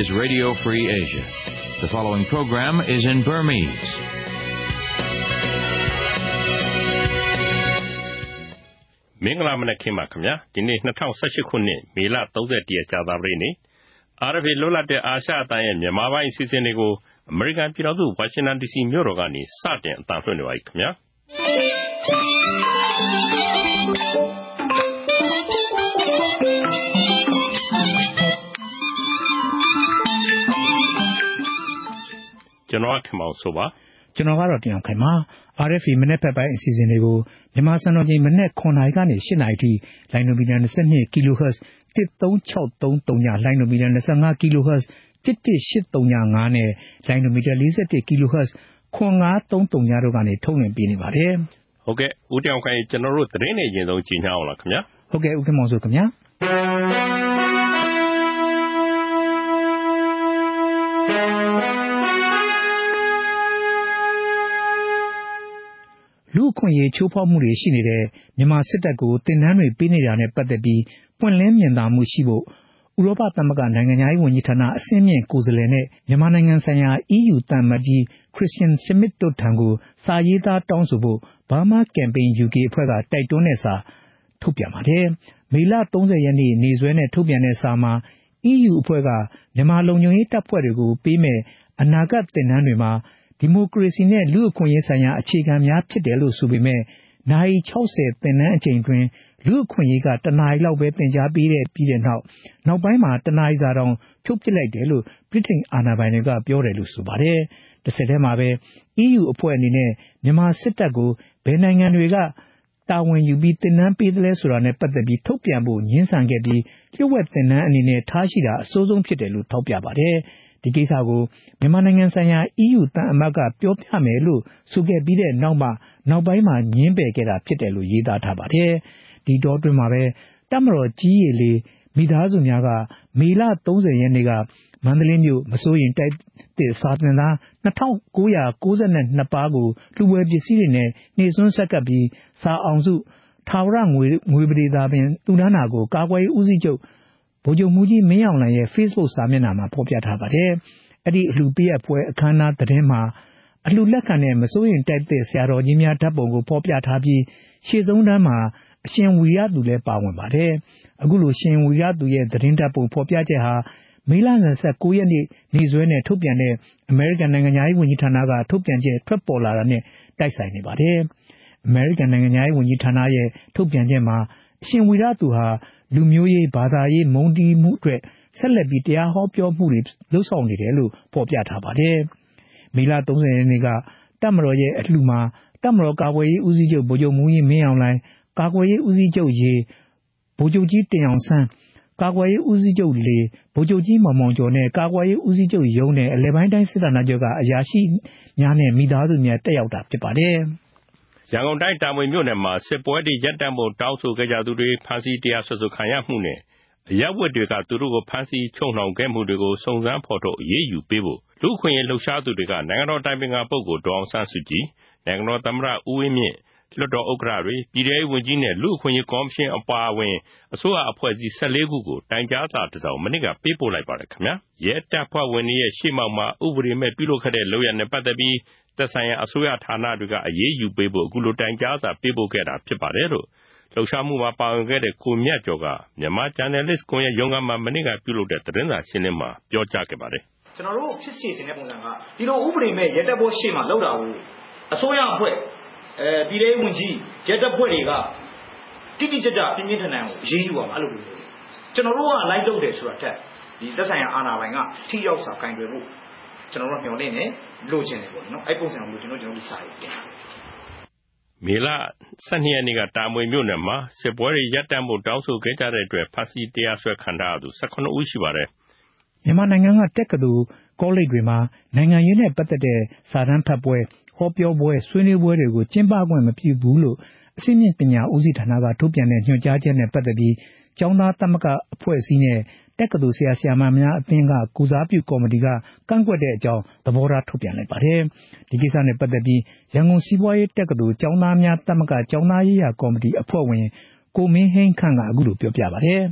is Radio Free Asia. The following program is in Burmese. ။မင်္ဂလာမနက်ခင်းပါခင်ဗျာ။ဒီနေ့2018ခုနှစ်မေလ31ရက်ကြာသပတေးနေ့အာရဗီလွတ်လပ်တဲ့အာရှအတိုင်းရဲ့မြန်မာပိုင်းအစီအစဉ်တွေကိုအမေရိကန်ပြည်ထောင်စုဝါရှင်တန် DC မြို့တော်ကနေစတင်အသံလွှင့်နေပါပြီခင်ဗျာ။ ကျွန်တော်ခင်မောင်ဆိုပါကျွန်တော်ကတော့တင်အောင်ခိုင်ပါ RFA မနေ့ဖက်ပိုင်းအစီအစဉ်တွေကိုမြန်မာစံတော်ချိန်မနေ့9နာရီကနေ10နာရီထိလိုင်းနိုမီတာ22 kHz 13633ညလိုင်းနိုမီတာ25 kHz 11835နဲ့လိုင်းနိုမီတာ41 kHz 9533ညတို့ကနေထုတ်လွှင့်ပေးနေပါတယ်။ဟုတ်ကဲ့ဦးတောင်ခိုင်ကျွန်တော်တို့သတင်းနေရင်ဆုံးကြီးညာအောင်လားခင်ဗျာ။ဟုတ်ကဲ့ဦးခင်မောင်ဆိုခင်ဗျာ။ လူခွင့်ရေး ချိုးဖောက်မှုတွေရှိနေတဲ့ မြန်မာစစ်တပ်ကိုတင်နန်းတွေပေးနေတာနဲ့ ပတ်သက်ပြီး ပွင့်လင်းမြင်သာမှုရှိဖို့ ဥရောပသမဂ္ဂ နိုင်ငံသားရေးဝန်ကြီးဌာနအစင်းမြင့်ကိုယ်စားလှယ်နဲ့ မြန်မာနိုင်ငံဆိုင်ရာ EU တန်မတ်ကြီး Christian Schmidt တို့ထံကို စာရေးသားတောင်းဆိုဖို့ Burma Campaign UK အဖွဲ့က တိုက်တွန်းတဲ့စာ ထုတ်ပြန်ပါတယ်။မေလ30ရက်နေ့နေ့စွဲနဲ့ ထုတ်ပြန်တဲ့စာမှာ EU အဖွဲ့က မြန်မာလုံခြုံရေးတပ်ဖွဲ့တွေကိုပေးမဲ့အနာဂတ်သင်တန်းတွေမှာ ဒီမိုကရေစီနဲ့လူ့အခွင့်အရေးဆိုင်ရာ အခြေခံများဖြစ်တယ်လို့ဆိုပေမဲ့နိုင်60 သင်တန်းအချိန်တွင်လူအခွင့်အရေးက တနားရီလောက်ပဲ သင်ကြားပေးတဲ့ပြီးတဲ့နောက် နောက်ပိုင်းမှာ တနားရီစာတောင် ဖြုတ်ပစ်လိုက်တယ်လို့ ဗြိတိန်အာဏာပိုင်တွေက ပြောတယ်လို့ဆိုပါတယ်။တစ်ဆက်တည်းမှာပဲ EU အဖွဲ့အနေနဲ့ မြန်မာစစ်တပ်ကို ဘယ်နိုင်ငံတွေက တာဝန်ယူပြီးတင်နန်းပေးတယ်လဲဆိုတာနဲ့ပတ်သက်ပြီး ထုတ်ပြန်ဖို့ညှင်းဆန်ခဲ့ပြီး လျှို့ဝှက်တင်နန်းအနေနဲ့ ထားရှိတာအစိုးဆုံးဖြစ်တယ်လို့ ထောက်ပြပါတယ်။ ဒီကိစ္စကို မြန်မာနိုင်ငံဆိုင်ရာ EU တန်အမတ်က ပြောပြမယ်လို့ ဆိုခဲ့ပြီးတဲ့နောက်မှနောက်ပိုင်းမှာညင်းပယ်ခဲ့တာဖြစ်တယ်လို့ ရေးသားထားပါတယ်။ဒီတော့တွင်မှာပဲတမတော် ကြီးရည်လေ မိသားစုများက မေလ30ရက်နေ့က မန္တလေးမြို့ မစိုးရင်တိုက်တဲ့စာတင်သား2992ပါးကိုလူဝယ်ပစ္စည်းတွေနဲ့နှိမ့်စွန်းဆက်ကပ်ပြီး စာအောင်စု ထာဝရငွေငွေပရိသာပင်သူနာနာကို ကာကွယ်ဦးစီးချုပ် ဗိုလ်ချုပ်မူကြီးမင်းအောင်လှိုင်ရဲ့ Facebook စာမျက်နှာမှာ ဖော်ပြထားပါတယ်။အဲ့ဒီအလှပေးအပွဲ အခမ်းအနားသတင်းမှာ အလှလက်ခံတဲ့ မစိုးရင်တိုက်တဲ့ဆရာတော်ကြီးများဓာတ်ပုံကို ဖော်ပြထားပြီး ရှေ့ဆုံးတန်းမှာ အရှင်ဝီရသူလည်း ပါဝင်ပါတယ်။အခုလို ရှင်ဝီရသူရဲ့ သတင်းဓာတ်ပုံဖော်ပြချက်ဟာ မေလ29ရက်နေ့နေ့စွဲနဲ့ ထုတ်ပြန်တဲ့ အမေရိကန်နိုင်ငံသားရေးဝန်ကြီးဌာနက ထုတ်ပြန်ချက် ထွက်ပေါ်လာတာနဲ့ တိုက်ဆိုင်နေပါတယ်။အမေရိကန်နိုင်ငံသားရေးဝန်ကြီးဌာနရဲ့ ထုတ်ပြန်ချက်မှာ အရှင်ဝီရသူဟာ လူမျိုးရေးဘာသာရေးမုန်းတီးမှုအတွက်ဆက်လက်ပြီးတရားဟောပြောမှုတွေလှုပ်ဆောင်နေတယ်လို့ဖော်ပြထားပါတယ်။မေလ30ရက်နေ့ကတပ်မတော်ရဲ့အလှမှာတပ်မတော်ကာကွယ်ရေးဦးစီးချုပ်ဗိုလ်ချုပ်မူကြီးမင်းအောင်လှိုင်ကာကွယ်ရေးဦးစီးချုပ်ရေဗိုလ်ချုပ်ကြီးတင်အောင်ဆန်းကာကွယ်ရေးဦးစီးချုပ်လေဗိုလ်ချုပ်ကြီးမောင်မောင်ကျော်နဲ့ကာကွယ်ရေးဦးစီးချုပ်ရုံးနဲ့အလဲပိုင်းတိုင်းစစ်ဌာနချုပ်ကအရာရှိများနဲ့မိသားစုများတက်ရောက်တာဖြစ်ပါတယ်။ ရန်ကုန်တိုင်း တာမွေမြို့နယ်မှာ စစ်ပွဲတွေရပ်တန့်ဖို့ တောင်းဆိုခဲ့ကြသူတွေ ဖမ်းဆီးတရားစွဲဆိုခံရမှုနဲ့ အရက်ဝတ်တွေက သူတို့ကို ဖမ်းဆီးချုံနှောင်ခဲ့မှုတွေကို စုံစမ်းဖော်ထုတ် အရေးယူပေးဖို့ လူခွင့်ရေး လှုပ်ရှားသူတွေက နိုင်ငံတော်တိုင်ပင်ခံပုဂ္ဂိုလ် ဒေါအောင်ဆန်းစုကြည် နိုင်ငံတော်သမ္မတ ဦးဝင်းမြင့် လွှတ်တော်ဥက္ကဋ္ဌတွေ ပြည်ထောင်ဝန်ကြီးနဲ့ လူအခွင့်အရေးကော်မရှင်အပါအဝင် အစိုးရအဖွဲ့အစည်း14ခုကို တိုင်ကြားစာတစ်စောင် မနေ့က ပေးပို့လိုက်ပါတယ်ခင်ဗျာ ရဲတပ်ဖွဲ့ဝင်တွေရဲ့ ရှေ့မှောက်မှာ ဥပဒေမဲ့ ပြုလုပ်ခဲ့တဲ့ လုပ်ရနဲ့ပတ်သက်ပြီး သက်ဆိုင်ရာအစိုးရဌာနတွေကအရေးယူပေးဖို့အခုလိုတိုင်ကြားစာပေးပို့ခဲ့တာဖြစ်ပါတယ်လို့လှုပ်ရှားမှုမှာပါဝင်ခဲ့တဲ့ကိုမြတ်ကျော်ကမြန်မာဂျာနယ်လစ်ကွန်ရဲ့ရုံးကမှမနေ့ကပြုလုပ်တဲ့သတင်းစာရှင်းလင်းမှာပြောကြားခဲ့ပါတယ်ကျွန်တော်တို့ဖြစ်စီခြင်းတဲ့ပုံစံကဒီလိုဥပဒေမဲ့ရဲတပ်ဖွဲ့ရှေ့မှာလောက်တာကိုအစိုးရအဖွဲ့အဲပြည်ထောင်ဝင်ကြီးရဲတပ်ဖွဲ့တွေကတိတိကျကျပြင်းပြင်းထန်ထန်ကိုရေးယူအောင်အဲ့လိုမျိုးကျွန်တော်တို့ကလိုက်လုပ်တယ်ဆိုတာတက်ဒီသက်ဆိုင်ရာအာဏာပိုင်ကထိရောက်စွာကင်တွယ်ဖို့ ကျွန်တော်တို့မျှော်လင့်နေလိုချင်တယ်ပေါ့နော်အဲ့ပုံစံမျိုးကျွန်တော်ကျွန်တော်ဒီစာရေးတင်မေလ12ရက်နေ့ကတာမွေမြို့နယ်မှာစစ်ပွဲတွေရပ်တန့်ဖို့တောင်းဆိုခဲ့ကြတဲ့အတွက်ဖမ်းဆီးတရားစွဲခံထားရသူ18ဦးရှိပါတယ်မြန်မာနိုင်ငံကတက္ကသိုလ်ကောလိပ်တွေမှာနိုင်ငံရေးနဲ့ပတ်သက်တဲ့စာတမ်းဖတ်ပွဲဟောပြောပွဲဆွေးနွေးပွဲတွေကိုကျင်းပခွင့်မပြုဘူးလို့အစိမ့်မြင့်ပညာဦးစီးဌာနကထုတ်ပြန်တဲ့ညွှန်ကြားချက်နဲ့ပတ်သက်ပြီးကျောင်းသားသမဂ္ဂအဖွဲ့အစည်းနဲ့ တက္ကသိုလ် ဆရာ ဆရာမများအသင်းကကုစားပြုကော်မတီက ကန့်ကွက်တဲ့အကြောင်း သဘောထား ထုတ်ပြန်လိုက်ပါတယ်။ဒီကိစ္စနဲ့ပတ်သက်ပြီး ရန်ကုန်စီးပွားရေးတက္ကသိုလ် ကျောင်းသားများသမဂ္ဂ ကျောင်းသားရေးရာကော်မတီ အဖွဲ့ဝင် ကိုမင်းဟိန်းခန့်က အခုလိုပြောပြပါတယ်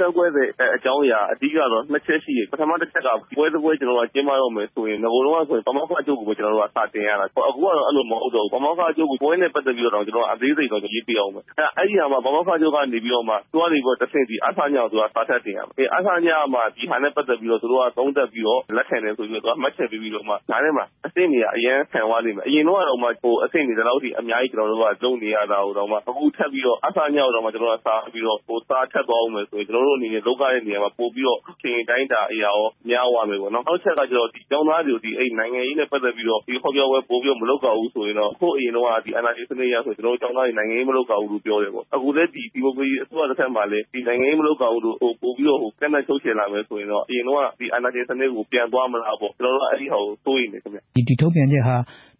ကန့်ကွက်တဲ့အကြောင်းအရာ အဓိကတော့၂ချက်ရှိတယ်။ပထမတချက်က ပွဲတပွဲ ကျနော်တို့က ကျင်းပတော့မယ်ဆိုရင် နဂိုတုန်းကဆိုရင် ပါမောက္ခချုပ်ကိုပဲ ကျနော်တို့ကစတင်ရတာ။အခုကတော့ အဲလိုမဟုတ်တော့ဘူး။ပါမောက္ခချုပ်ကို ပွဲနဲ့ပတ်သက်ပြီးတော့တောင် ကျနော်တို့အသေးစိတ်တော့ ရေးပေးရဦးမယ်။အဲဒီဟာမှာ ပါမောက္ခချုပ်ကနေပြီးတော့မှ သူကနေပြီးတော့တဆင့် အဆညကိုသူကစာထပ်တင်ရမယ်။အဆညကမှ ဒီဟာနဲ့ပတ်သက်ပြီးတော့ သူတို့က သုံးသပ်ပြီးတော့ လက်ခံတယ်ဆိုပြီးတော့ မှတ်ချက်ပေးပြီးတော့မှ ကြားထဲမှာ အဆင့်တွေက အရမ်းခံသွားလိမ့်မယ်။အရင်တုန်းကတောင်မှ အဆင့်တွေ ဒီလောက်ထိ အများကြီး ကျနော်တို့က လုပ်နေရတာကိုတောင်မှ အခုထပ်ပြီးတော့ အဆညကိုတောင်မှ ကျနော်တို့က စာပြီးတော့ စာထပ်သွားဦးမယ်ဆိုရင် ကျနော်တို့အနေနဲ့ လုပ်ရတဲ့နေရာမှာ ပိုပြီးတော့ အချိန်အတိုင်းအတာအရရော များသွားမယ်ပေါ့နော်။နောက်တချက်ကကျတော့ကျောင်းသားတွေကို နိုင်ငံရေးနဲ့ ပတ်သက်ပြီးတော့ ဟောပြောပွဲ ပိုပြီးတော့ မလုပ်ရဘူးဆိုရင်တော့ ဟိုးအရင်တုန်းက NLD စနစ်အရဆိုရင် ကျနော်တို့ ကျောင်းသားတွေ နိုင်ငံရေး မလုပ်ရဘူးလို့ ပြောတယ်ပေါ့။အခုလည်း ဒီမိုကရေစီအစိုးရ လက်ထက်မှာလည်း နိုင်ငံရေး မလုပ်ရဘူးလို့ ပိုပြီးတော့ ကန့်သတ်ချုပ်ချယ်လာမယ်ဆိုရင်တော့ အရင်တုန်းက NLD စနစ်ကို ပြန်သွားမလားပေါ့။ကျနော်တို့က အဲဒီဟာကို စိုးရိမ်တယ်ခင်ဗျ။ဒီထုတ်ပြန်ချက်ဟာ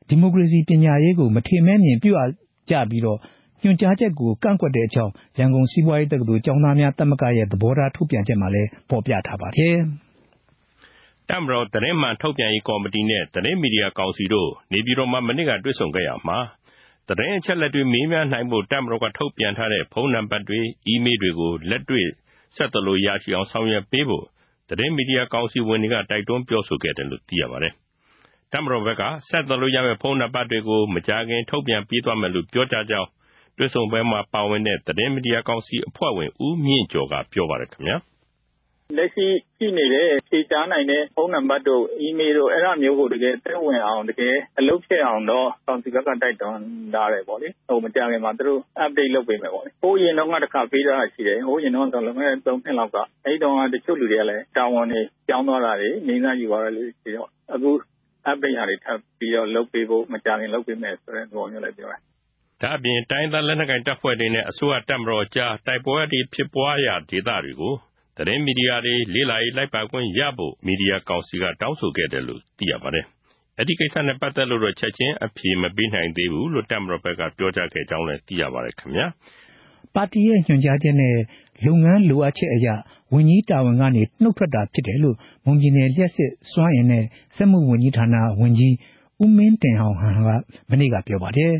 ဒီမိုကရေစီပညာရေးကို မထီမဲ့မြင်ပြုအပ်ကြပြီးတော့ ညွှန်ကြားချက်ကို ကန့်ကွက်တဲ့အကြောင်း ရန်ကုန်စီးပွားရေးတက္ကသိုလ် ကျောင်းသားများသမဂ္ဂရဲ့ သဘောထား ထုတ်ပြန်ချက်မှာလည်း ဖော်ပြထားပါတယ်။တပ်မတော် သတင်းမှန်ထုတ်ပြန်ရေးကော်မတီနဲ့ သတင်းမီဒီယာကောင်စီတို့ နေပြည်တော်မှာ မနေ့က တွေ့ဆုံခဲ့ရာမှာ သတင်းအချက်အလက်တွေ မေးမြန်းနိုင်ဖို့ တပ်မတော်က ထုတ်ပြန်ထားတဲ့ ဖုန်းနံပါတ်တွေ၊အီးမေးလ်တွေကို လက်တွေ့ဆက်သွယ်လို့ရရှိအောင် ဆောင်ရွက်ပေးဖို့ သတင်းမီဒီယာကောင်စီဝင်တွေက တိုက်တွန်းပြောဆိုခဲ့တယ်လို့ သိရပါတယ်။တပ်မတော်ဘက်က ဆက်သွယ်လို့ရမယ့် ဖုန်းနံပါတ်တွေကို မကြာခင် ထုတ်ပြန်ပေးသွားမယ်လို့ ပြောကြားကြောင်း တွေ့ဆုံပွဲမှာ ပါဝင်တဲ့ သတင်းမီဒီယာကောင်စီအဖွဲ့ဝင် ဦးမြင့်ကျော်က ပြောပါတယ်ခင်ဗျာ။လက်ရှိရှိနေတဲ့ ဖြေကြားနိုင်တဲ့ ဖုန်းနံပါတ်တို့၊အီးမေးလ်တို့ အဲဒါမျိုးကို တကယ်အသက်ဝင်အောင် တကယ်အလုပ်ဖြစ်အောင်တော့ ကောင်စီဘက်က တိုက်တွန်းထားတယ်ပေါ့လေ။မကြာခင်မှာ သူတို့ update လုပ်ပေးမယ်ပေါ့လေ။ဟိုးအရင်တုန်းက တခါပေးထားတာရှိတယ်။ဟိုးအရင်တုန်းကဆိုလွန်ခဲ့တဲ့ သုံးနှစ်လောက်က အဲဒီတုန်းက တချို့လူတွေကလည်း တာဝန်တွေပြောင်းသွားတာတွေ၊ငြိမ်းစားယူသွားတာတွေရှိတော့ အခု update ဟာတွေ ထပ်ပြီးတော့လုပ်ပေးဖို့ မကြာခင်လုပ်ပေးမယ်ဆိုတဲ့ သဘောမျိုးလည်း ပြောတယ် ဒါ့အပြင် တိုင်းရင်းသားလက်နက်ကိုင်တပ်ဖွဲ့တွေနဲ့ အစိုးရတပ်မတော်ကြား တိုက်ပွဲတွေဖြစ်ပွားရာဒေသတွေကို သတင်းမီဒီယာတွေ လေ့လာရေးလိုက်ပါခွင့်ရဖို့ မီဒီယာကောင်စီက တောင်းဆိုခဲ့တယ်လို့ သိရပါတယ်။အဲဒီကိစ္စနဲ့ပတ်သက်လို့တော့ ချက်ချင်းအဖြေမပေးနိုင်သေးဘူးလို့ တပ်မတော်ဘက်က ပြောကြားခဲ့ကြောင်းလည်း သိရပါတယ်ခင်ဗျာ။ပါတီရဲ့ညွှန်ကြားချက်နဲ့ လုပ်ငန်းလိုအပ်ချက်အရ ဝန်ကြီးတာဝန်ကနေနှုတ်ထွက်တာဖြစ်တယ်လို့ မွန်ပြည်နယ် လျှပ်စစ်စွမ်းအင်နဲ့ စက်မှုဝန်ကြီးဌာန ဝန်ကြီး ဦးမင်းတင်ဟောင်ဟန်က မနေ့က ပြောပါတယ်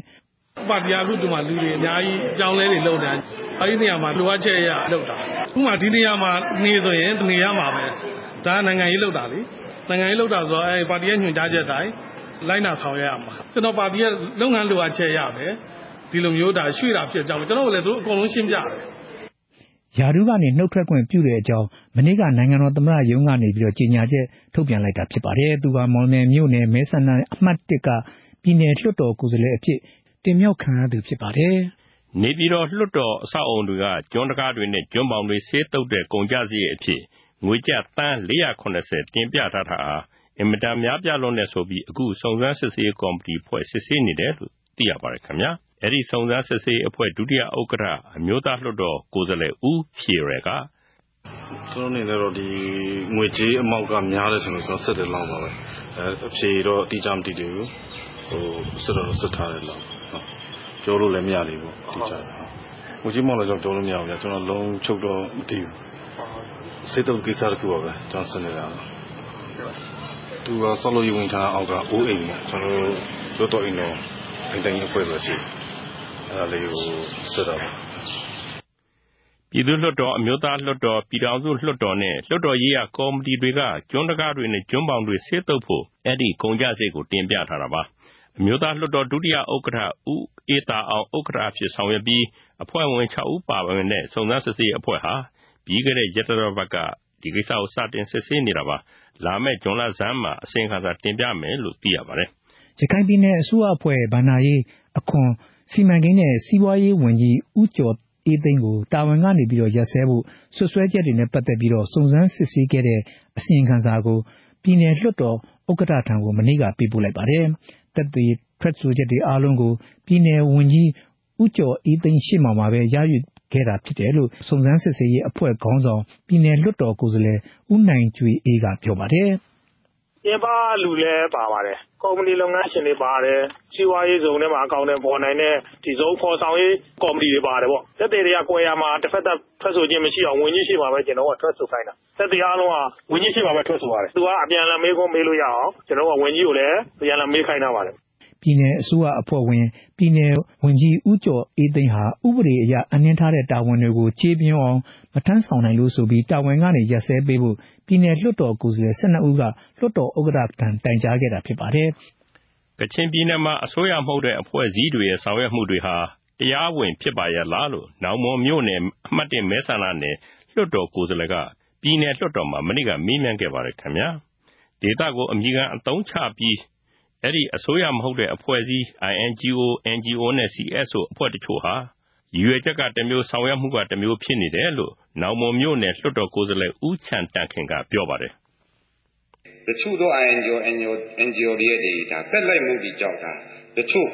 ပါတီက အခုဒီမှာ လူတွေအများကြီး အပြောင်းလဲတွေလုပ်နေတာ အဲဒီနေရာမှာ လိုအပ်ချက်အရ လုပ်တာ ဥပမာ ဒီနေရာမှာနေဆိုရင် နေရမှာပဲ ဒါနိုင်ငံရေးလုပ်တာလေ နိုင်ငံရေးလုပ်တာဆိုတော့အဲပါတီရဲ့ညွှန်ကြားချက်တိုင်း လိုက်နာဆောင်ရွက်ရမှာ ကျွန်တော် ပါတီရဲ့ လုပ်ငန်းလိုအပ်ချက်ရပဲ ဒီလိုမျိုးဒါရွှေ့တာဖြစ်ကြောင်း ကျွန်တော်လည်း သူအကုန်လုံးရှင်းပြတယ်ယာရုကနေ နှုတ်ထွက်ခွင့်ပြုတဲ့အကြောင်း မနေ့က နိုင်ငံတော်သမ္မတရုံးကနေပြီးတော့ကြေညာချက် ထုတ်ပြန်လိုက်တာဖြစ်ပါတယ်။သူကမော်လမြိုင်မြို့နယ် မဲဆန္ဒအမှတ် ၁ က ပြည်နယ်လွှတ်တော်ကိုယ်စားလှယ်အဖြစ် တင်မြှောက်ခံရသူဖြစ်ပါတယ်။နေပြည်တော်လွှတ်တော်အဆောက်အအုံတွေကကျွန်းတံခါးတွေနဲ့ကျွန်းဘောင်တွေဆေးသုတ်တဲ့ကုန်ကျစရိတ်အဖြစ်ငွေကျပ်သန်း၄၇၀တင်ပြထားတာဟာအင်မတန်များပြားလွန်းတယ်ဆိုပြီးအခုစုံစမ်းစစ်ဆေးရေးကော်မတီဖွဲ့စစ်ဆေးနေတယ်လို့သိရပါတယ်ခင်ဗျာ။အဲဒီစုံစမ်းစစ်ဆေးရေးအဖွဲ့ဒုတိယဥက္ကဋ္ဌအမျိုးသားလွှတ်တော်ကိုယ်စားလှယ်ဦးဖြေရယ်ကကျနော်အနေနဲ့တော့ဒီငွေကြေးအမောက်ကများတယ်ဆိုလို့ကျွန်တော်စစ်တယ်လောက်ပါပဲအဲအဖြေတော့အတိအကျမသိသေးဘူးဟိုစစ်တော့စစ်ထားတယ်လောက် ပြောလို့လည်းမရသေးဘူးတိကျတယ်ငွေကြေးမောက်လည်းကျွန်တော်ပြောလို့မရဘူးဗျာကျွန်တော်လုံးချုပ်တော့မသိဘူးစိတ်တုပ်ကိစ္စတစ်ခုပါပဲကျွန်တော်ဆက်နေတာသူကဆောက်လို့ရဝင်ထားအောက်ကအိုးအိမ်နဲ့ကျွန်တော်တို့တော့အိမ်တော့အိမ်တိုင်းအဖွဲ့ပဲရှိအဲ့ဒါလေးကိုစစ်တော့ပြည်သူ့လွှတ်တော်အမျိုးသားလွှတ်တော်ပြည်ထောင်စုလွှတ်တော်နဲ့လွှတ်တော်ရေးရာကော်မတီတွေကကျွန်းတကားတွေနဲ့ကျွန်းပေါင်တွေဆေးတုပ်ဖို့အဲ့ဒီကုန်ကြစိတ်ကိုတင်ပြထားတာပါ အမျိုးသားလွှတ်တော် ဒုတိယဥက္ကဋ္ဌ ဦးအေးသာအောင် ဥက္ကဋ္ဌအဖြစ် ဆောင်ရွက်ပြီး အဖွဲ့ဝင်6ဦးပါဝင်တဲ့ စုံစမ်းစစ်ဆေးရေးအဖွဲ့ဟာ ပြီးခဲ့တဲ့ ရက်တော်ဘက်က ဒီကိစ္စကို စတင်စစ်ဆေးနေတာပါ လာမယ့်ဂျွန်လဆန်းမှာ အစီရင်ခံစာတင်ပြမယ်လို့ သိရပါတယ် ရခိုင်ပြည်နယ်အစိုးရအဖွဲ့ဗန္နာရေး အခွန် စီမံကိန်းနဲ့ စီးပွားရေးဝန်ကြီး ဦးကျော်အေးသိန်းကို တာဝန်ကနေပြီးတော့ရက်စဲဖို့ဆွဆွဲချက်တွေနဲ့ ပတ်သက်ပြီးတော့စုံစမ်းစစ်ဆေးခဲ့တဲ့ အစီရင်ခံစာကို ပြည်နယ်လွှတ်တော်ဥက္ကဋ္ဌထံကို မနေ့က ပေးပို့လိုက်ပါတယ် သက်သေထွက်ဆိုချက်တွေအားလုံးကို ပြည်နယ်ဝန်ကြီး ဦးကျော်အေးသိန်းရှေ့မှောက်မှာပဲ ရယူခဲ့တာဖြစ်တယ်လို့ စုံစမ်းစစ်ဆေးရေးအဖွဲ့ခေါင်းဆောင် ပြည်နယ်လွှတ်တော်ကိုယ်စားလှယ် ဦးနိုင်ကျွေအေးက ပြောပါတယ်။ ပြင်ပလူလည်းပါပါတယ်။ကုမ္ပဏီလုပ်ငန်းရှင်တွေပါတယ်။စီးပွားရေးဇုံထဲမှာ အကောင်အထည်ဖော်နိုင်တဲ့ဒီဇုံဖော်ဆောင်ရေးကော်မတီတွေပါတယ်ပေါ့။သက်သေတွေက ကွယ်ရာမှာတဖက်သတ်ထွက်ဆိုခြင်းမရှိအောင် ဝန်ကြီးရှေ့မှာပဲ ကျနော်တို့က ထွက်ဆိုခိုင်းတာ။သက်သေအားလုံးက ဝန်ကြီးရှေ့မှာပဲ ထွက်ဆိုရတယ်။သူက အပြန်အလှန်မေးခွန်းမေးလို့ရအောင် ကျနော်တို့က ဝန်ကြီးကိုလည်း အပြန်အလှန်မေးခိုင်းထားပါတယ် ပြည်နယ်အစိုးရအဖွဲ့ဝင် ပြည်နယ်ဝန်ကြီး ဦးကျော်အေးသိန်းဟာ ဥပဒေအရအနှင်းထားတဲ့ တာဝန်တွေကို ကျေပြင်းအောင် မထမ်းဆောင်နိုင်လို့ဆိုပြီးတာဝန်ကနေရပ်စဲပေးဖို့ပြည်နယ်လွှတ်တော်ကိုယ်စားလှယ်12ဦးကလွှတ်တော်ဥက္ကဋ္ဌထံတိုင်ကြားခဲ့တာဖြစ်ပါတယ်။ကချင်ပြည်နယ်မှာအစိုးရမဟုတ်တဲ့အဖွဲ့အစည်းတွေရဲ့ဆောင်ရွက်မှုတွေဟာတရားဝင်ဖြစ်ပါရဲ့လားလို့နောင်မွန်မြို့နယ်အမှတ်1မဲဆန္ဒနယ်လွှတ်တော်ကိုယ်စားလှယ်ကပြည်နယ်လွှတ်တော်မှာမနေ့ကမေးမြန်းခဲ့ပါတယ်ခင်ဗျာဒေတာကိုအမိခံအတုံးချပြီးအဲ့ဒီအစိုးရမဟုတ်တဲ့အဖွဲ့အစည်း INGO NGO နဲ့ CSO အဖွဲ့တချို့ဟာ ရည်ရွယ်ချက်ကတမျိုးဆောင်ရွက်မှုကတမျိုးဖြစ်နေတယ်လို့နောင်မွန်မြို့နယ်လွှတ်တော်ကိုယ်စားလှယ်ဦးချန်တန်ခင်ကပြောပါတယ်တချို့သော INGO NGO NGO တွေရဲ့ဒီဒါဖက်လိုက်မှုတွေကြောင့်ဒါတချို့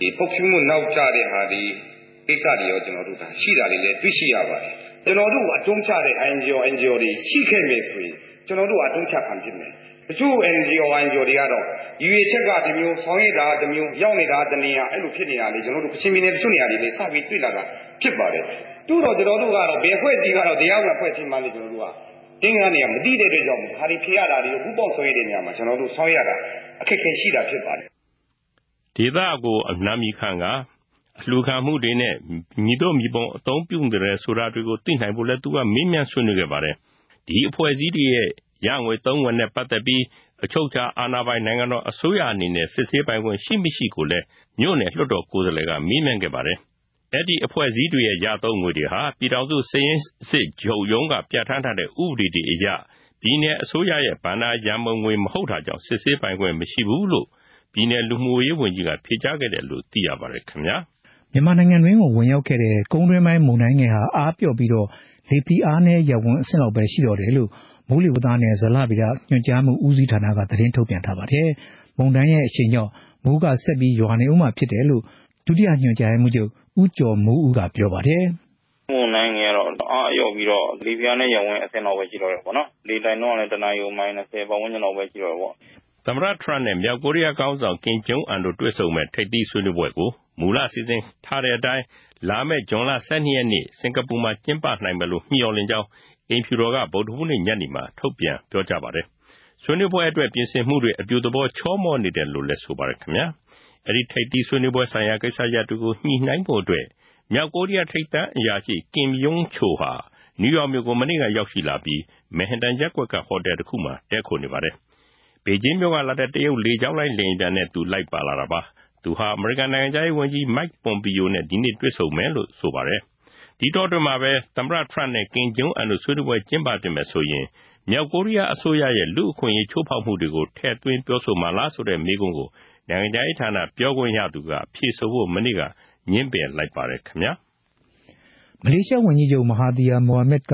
ဒီပုတ်ဖြူမှုနောက်ကျတဲ့ဟာဒီကိစ္စတွေရောကျွန်တော်တို့ဒါရှိတာတွေလည်းတွေ့ရှိရပါတယ်ကျွန်တော်တို့အတုံးချတဲ့ NGO NGO တွေရှိခဲ့မယ်ဆိုရင်ကျွန်တော်တို့အတုံးချခံဖြစ်မယ် တချို့ NGO NGO တွေကတော့ ရည်ရွယ်ချက်ကဒီမျိုးဆောင်ရတာဒီမျိုးရောက်နေတာတနေရာအဲ့လိုဖြစ်နေတာလေကျွန်တော်တို့ကချင်ပြည်နယ်တချို့နေရာတွေလေစပြီးတွေ့လာတာဖြစ်ပါတယ်တူတော့ကျွန်တော်တို့ကတော့ဘယ်ဖွဲ့စည်းကတော့တရားဝင်ဖွဲ့စည်းမှလည်းကျွန်တော်တို့ကတင်းကနေမတိတဲ့အတွက်ကြောင့်ဒါတွေဖြေရတာတွေကိုဥပောက်ဆွဲတဲ့နေရာမှာကျွန်တော်တို့ဆောင်ရတာအခက်အခဲရှိတာဖြစ်ပါတယ်ဒေသကိုအနာမီခံကအလှခံမှုတွေနဲ့မိတို့မိပုံအသုံးပြုနေတဲ့ဆိုတာတွေကိုသိနိုင်ဖို့လဲသူကမေးမြန်းဆွေးနွေးခဲ့ပါတယ်ဒီအဖွဲ့အစည်းတွေရဲ့ ရငွေသုံးဝင်နဲ့ပတ်သက်ပြီး အချုပ်ချာအာဏာပိုင် နိုင်ငံတော်အစိုးရအနေနဲ့ စစ်ဆေးပိုင်ခွင့်ရှိမရှိကိုလည်း မြို့နယ်လွှတ်တော်ကိုယ်စားလှယ်က မေးမြန်းခဲ့ပါတယ် အဲ့ဒီအဖွဲ့အစည်းတွေရဲ့ ရသုံးငွေတွေဟာ ပြည်ထောင်စုစည်ရင်းစစ်ချုပ်ရုံးက ပြဋ္ဌာန်းထားတဲ့ ဥပဒေတွေအရ ပြည်내အစိုးရရဲ့ဗန္နာရန်မုံငွေမဟုတ်တာကြောင့် စစ်ဆေးပိုင်ခွင့်မရှိဘူးလို့ ပြည်내လူမှုရေးဝန်ကြီးက ဖြေကြားခဲ့တယ်လို့ သိရပါတယ်ခင်ဗျာ မြန်မာနိုင်ငံတွင်းကို ဝင်ရောက်ခဲ့တဲ့ ကုန်းတွင်းပိုင်းမုန်တိုင်းငယ်ဟာ အားပြော့ပြီးတော့ လေပီအားနဲ့ရဝန်းအဆင့်လောက်ပဲ ရှိတော့တယ်လို့ မိုးလေဝသနဲ့ ဇလဗေဒညွှန်ကြားမှုဦးစီးဌာနက သတင်းထုတ်ပြန်ထားပါတယ်။မုန်တိုင်းရဲ့အချိန်ကြောင့် မိုးကဆက်ပြီးရွာနေဦးမှာဖြစ်တယ်လို့ ဒုတိယညွှန်ကြားမှုချုပ် ဦးကျော်မိုးဦးက ပြောပါတယ်။မုန်တိုင်းကတော့ အားအယော့ပြီးတော့ လေပြားနဲ့ရဝင်းအဆင့်လောက်ပဲ ရှိတော့တယ်ပေါ့နော်။လေတိုင်တော့လည်း တနာရီကို မိုင်20ပတ်ဝန်းကျင်လောက်ပဲ ရှိတော့တယ်ပေါ့။သမ္မတထရန့်နဲ့ မြောက်ကိုရီးယားခေါင်းဆောင် ကင်ကျုံအန်တို့ တွေ့ဆုံမဲ့ထိပ်သီးဆွေးနွေးပွဲကို မူလစီစဉ်ထားတဲ့အတိုင်း လာမယ့် ဇွန်လ12ရက်နေ့ စင်ကာပူမှာ ကျင်းပနိုင်မယ်လို့ မျှော်လင့်ကြောင်း အိမ်ဖြူတော်က ဗုဒ္ဓဟူးနေ့ညနေမှာ ထုတ်ပြန်ပြောကြားပါတယ်။ဆွေးနွေးပွဲအတွက် ပြင်ဆင်မှုတွေ အပြုသဘော ချောမောနေတယ်လို့လည်း ဆိုပါတယ်ခင်ဗျာ။အဲဒီ ထိပ်သီးဆွေးနွေးပွဲဆိုင်ရာ ကိစ္စရပ်တွေကို ညှိနှိုင်းဖို့အတွက် မြောက်ကိုရီးယား ထိပ်တန်းအရာရှိကင်ယုံချိုဟာ နယူးယောက်မြို့ကို မနေ့က ရောက်ရှိလာပြီးမန်ဟက်တန်ရပ်ကွက်က ဟိုတယ်တစ်ခုမှာ တည်းခိုနေပါတယ်။ဘေကျင်းမြို့ကလာတဲ့ တရုတ်လေကြောင်းလိုင်း လေယာဉ်ပျံနဲ့ သူလိုက်ပါလာတာပါ။သူဟာ အမေရိကန်နိုင်ငံခြားရေးဝန်ကြီး Mike Pompeo နဲ့ ဒီနေ့ တွေ့ဆုံမယ်လို့ ဆိုပါတယ်။ ဒီတောအတွင်းမှာပဲ သမ္မတထရန့်နဲ့ကင်ဂျုံအန်တို့ ဆွေးနွေးပွဲ ကျင်းပတင်မယ်ဆိုရင် မြောက်ကိုရီးယားအစိုးရရဲ့ လူ့အခွင့်အရေး ချိုးဖောက်မှုတွေကို ထည့်သွင်းပြောဆိုမှာလားဆိုတဲ့ မေးခွန်းကို နိုင်ငံခြားရေးဌာန ပြောခွင့်ရသူက ဖြေဆိုဖို့ မနေ့က ငြင်းပယ်လိုက်ပါတယ်ခင်ဗျာ မလေးရှားဝန်ကြီးချုပ် မဟာသီယာ မိုဟာမက်က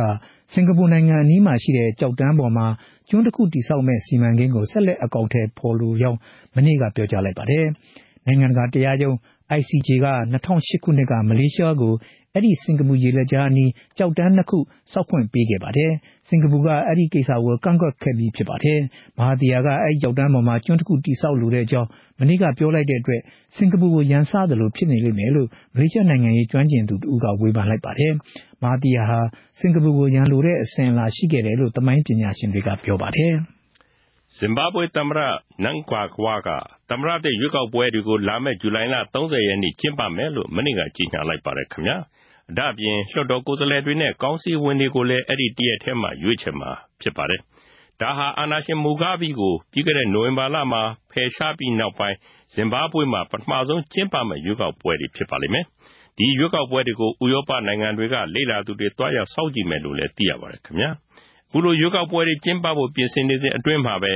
စင်ကာပူနိုင်ငံအနီးမှာရှိတဲ့ကြောက်တန်းပေါ်မှာ ကျွန်းတစ်ခုတိစောက်မဲ့စီမံကိန်းကို ဆက်လက်အကောင့်ထဲပေါ်လိုကြောင်း မနေ့က ပြောကြားလိုက်ပါတယ်။နိုင်ငံတကာတရားရုံး ICJ က2008ခုနှစ်က မလေးရှားကို အဲ့ဒီ စင်ကာပူရေလက်ကြားအနီးကြောက်တန်းနှစ်ခုစောက်ခွင့်ပေးခဲ့ပါတယ်။စင်ကာပူက အဲ့ဒီကိစ္စကို ကန့်ကွက်ခဲ့ပြီးဖြစ်ပါတယ်။မဟာသီယာက အဲ့ဒီကြောက်တန်းပေါ်မှာ ကျွန်းတစ်ခုတိစောက်လိုတဲ့အကြောင်း မနေ့ကပြောလိုက်တဲ့အတွက် စင်ကာပူကို ရန်စသလိုဖြစ်နေလိမ့်မယ်လို့ မလေးရှားနိုင်ငံရေးကျွမ်းကျင်သူတူကဝေဖန်လိုက်ပါတယ်။မဟာသီယာဟာ စင်ကာပူကို ရန်လိုတဲ့အစဉ်အလာရှိခဲ့တယ်လို့ သမိုင်းပညာရှင်တွေက ပြောပါတယ်။ဇင်ဘာဘွေသမ္မတနန်ကွာကွာကသမ္မတတဲ့ရွေးကောက်ပွဲတွေကို လာမယ့် ဇူလိုင်လ30ရက်နေ့ ကျင်းပမယ်လို့ မနေ့က ကြေညာလိုက်ပါတယ်ခင်ဗျာ။ ဒါ့အပြင် လွှတ်တော်ကိုယ်စားလှယ်တွေနဲ့ ကောင်စီဝင်တွေကိုလည်း အဲဒီတရက်ထဲမှာ ရွေးချယ်မှာဖြစ်ပါတယ်။ဒါဟာ အာဏာရှင် မူဂါဘီကို ပြီးခဲ့တဲ့ နိုဝင်ဘာလမှာ ဖယ်ရှားပြီးနောက်ပိုင်း ဇင်ဘာဘွေမှာ ပထမဆုံးကျင်းပမယ့် ရွေးကောက်ပွဲတွေဖြစ်ပါလိမ့်မယ်။ဒီရွေးကောက်ပွဲတွေကို ဥရောပနိုင်ငံတွေက လေ့လာသူတွေတွားရောက်စောင့်ကြည့်မယ်လို့လည်း သိရပါတယ်ခင်ဗျာ။အခုလို ရွေးကောက်ပွဲတွေ ကျင်းပဖို့ ပြင်ဆင်နေစဉ်အတွင်းမှာပဲ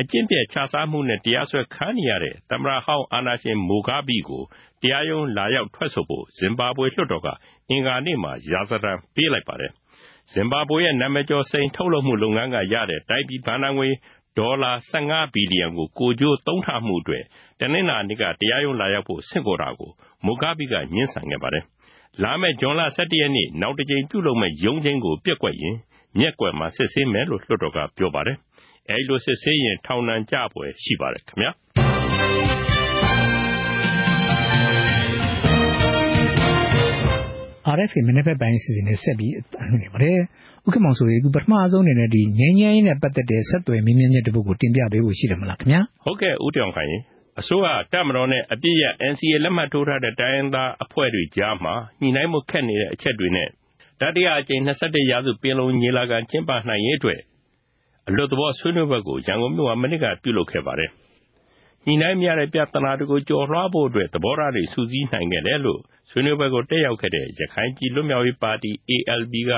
အကျင့်ပျက်ခြစားမှုနဲ့တရားစွဲခံနေရတဲ့သမ္မတဟောင်းအာဏာရှင်မူဂါဘီကိုတရားရုံးလာရောက်ထွက်ဆိုဖို့ဇင်ဘာဘွေလွှတ်တော်ကအင်္ဂါနေ့မှာရာဇသံပေးလိုက်ပါတယ်။ဇင်ဘာဘွေရဲ့နာမည်ကျော်စိန်ထုတ်လုပ်မှုလုပ်ငန်းကရတဲ့တိုင်းပြည်ဘဏ္ဍာငွေဒေါ်လာ15ဘီလီယံကိုကိုကျိုးသုံးထားမှုအတွက်တနင်္လာနေ့ကတရားရုံးလာရောက်ဖို့ဆင့်ခေါ်တာကိုမူဂါဘီကညှင်းဆန်ခဲ့ပါတယ်။လာမယ့်ဇွန်လ17ရက်နေ့နောက်တစ်ကြိမ်ပြုလုပ်မယ့်ရုံးချင်းကိုပြက်ကွက်ရင်မျက်ကွယ်မှာစစ်ဆေးမယ်လို့လွှတ်တော်ကပြောပါတယ်။ အဲဒီလိုစစ်ဆေးရင် ထောင်ဒဏ်ကျပွဲရှိပါတယ်ခင်ဗျာ။ RFA မနေ့ကပိုင်းအစီအစဉ်နဲ့ဆက်ပြီးအသံလွှင့်နေပါတယ်။ဥက္ကမောင်ဆိုရေအခုပထမဆုံးအနေနဲ့ဒီငင်းငင်းနဲ့ပတ်သက်တဲ့ဆက်သွယ်မြင်းမြင်းချက်တပုတ်ကိုတင်ပြပေးဖို့ရှိတယ်မလားခင်ဗျာ။ဟုတ်ကဲ့ဦးတောင်ခိုင်အစိုးရတပ်မတော်နဲ့အပြစ်ရ NCA လက်မှတ်ထိုးထားတဲ့တိုင်းရင်းသားအဖွဲ့တွေကြားမှာညှိနှိုင်းမှုခက်နေတဲ့အချက်တွေနဲ့တတိယအကြိမ်21ရာစုပင်လုံညီလာခံကျင်းပနိုင်ရေးအတွက် အလွတ်သဘောဆွေးနွေးပွဲကိုရန်ကုန်မြို့မှာမနေ့ကပြုလုပ်ခဲ့ပါတယ်။ညှိနှိုင်းမရတဲ့ပြဿနာတွေကိုကျော်လွှားဖို့အတွက်သဘောထားတွေစုစည်းနိုင်ခဲ့တယ်လို့ဆွေးနွေးပွဲကိုတက်ရောက်ခဲ့တဲ့ရခိုင်ပြည်လွတ်မြောက်ရေးပါတီ ALP က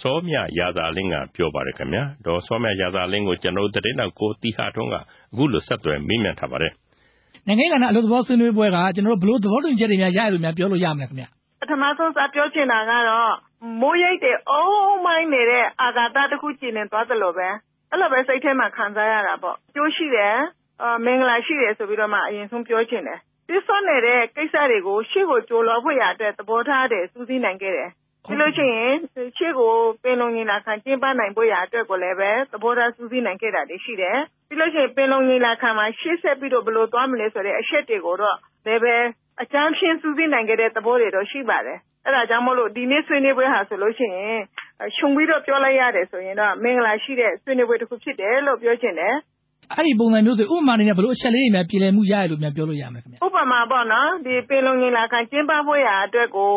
စောမြရာဇာလင်းကပြောပါတယ်ခင်ဗျာ။ဒေါ်စောမြရာဇာလင်းကိုကျွန်တော်သတင်းတော်ကိုတီဟာထွန်းကအခုလိုဆက်သွယ်မေးမြန်းထားပါတယ်။နိုင်ငံကဏ္ဍအလို့သဘောဆွေးနွေးပွဲကကျွန်တော်တို့ဘလို့သဘောတူညီချက်တွေများရရလို့များပြောလို့ရမလဲခင်ဗျ။ပထမဆုံးစပြောချင်တာကတော့မိုးရိပ်တွေအုံးမိုင်းနေတဲ့အာဂါသတစ်ခုကြည်နေသွားသလိုပဲ အဲ့လိုပဲ စိတ်ထဲမှာ ခံစားရတာပေါ့ကျိုးရှိတယ် မင်္ဂလာရှိတယ်ဆိုပြီးတော့မှ အရင်ဆုံးပြောချင်တယ် ပြစ်စွန့်နေတဲ့ ကိစ္စတွေကို ရှေ့ကိုကြိုးလောဖို့ရတဲ့သဘောထားတယ်စူးစီးနိုင်ခဲ့တယ် ပြီးလို့ရှိရင် ရှေ့ကို ပင်လုံညီလာခံ ကျင်းပနိုင်ဖို့ရအတွက်ကိုလည်းပဲ သဘောထား စူးစီးနိုင်ခဲ့တာတွေ ရှိတယ် ပြီးလို့ရှိရင် ပင်လုံညီလာခံမှာ ရှေ့ဆက်ပြီးတော့ ဘယ်လိုသွားမလဲဆိုတဲ့ အချက်တွေကိုတော့ လည်းပဲ အကြမ်းဖျင်း စူးစီးနိုင်ခဲ့တဲ့ သဘောတွေတော့ ရှိပါတယ် အဲ့ဒါကြောင့်မို့လို့ ဒီနေ့ဆွေးနွေးပွဲဟာဆိုလို့ရှိရင် ခြုံပြီးတော့ ပြောလိုက်ရတယ်ဆိုရင်တော့ မင်္ဂလာရှိတဲ့ ဆွေးနွေးပွဲတစ်ခု ဖြစ်တယ်လို့ ပြောချင်တယ် အဲ့ဒီပုံစံမျိုးဆိုဥပမာအနေနဲ့ဘလို့အချက်လေးတွေများ ပြည်လည်မှုရရလို့များပြောလို့ရမယ်ခင်ဗျဥပမာပေါ့နော်ဒီပင်လုံညီလာခံ ကျင်းပဖို့ရာအတွက်ကို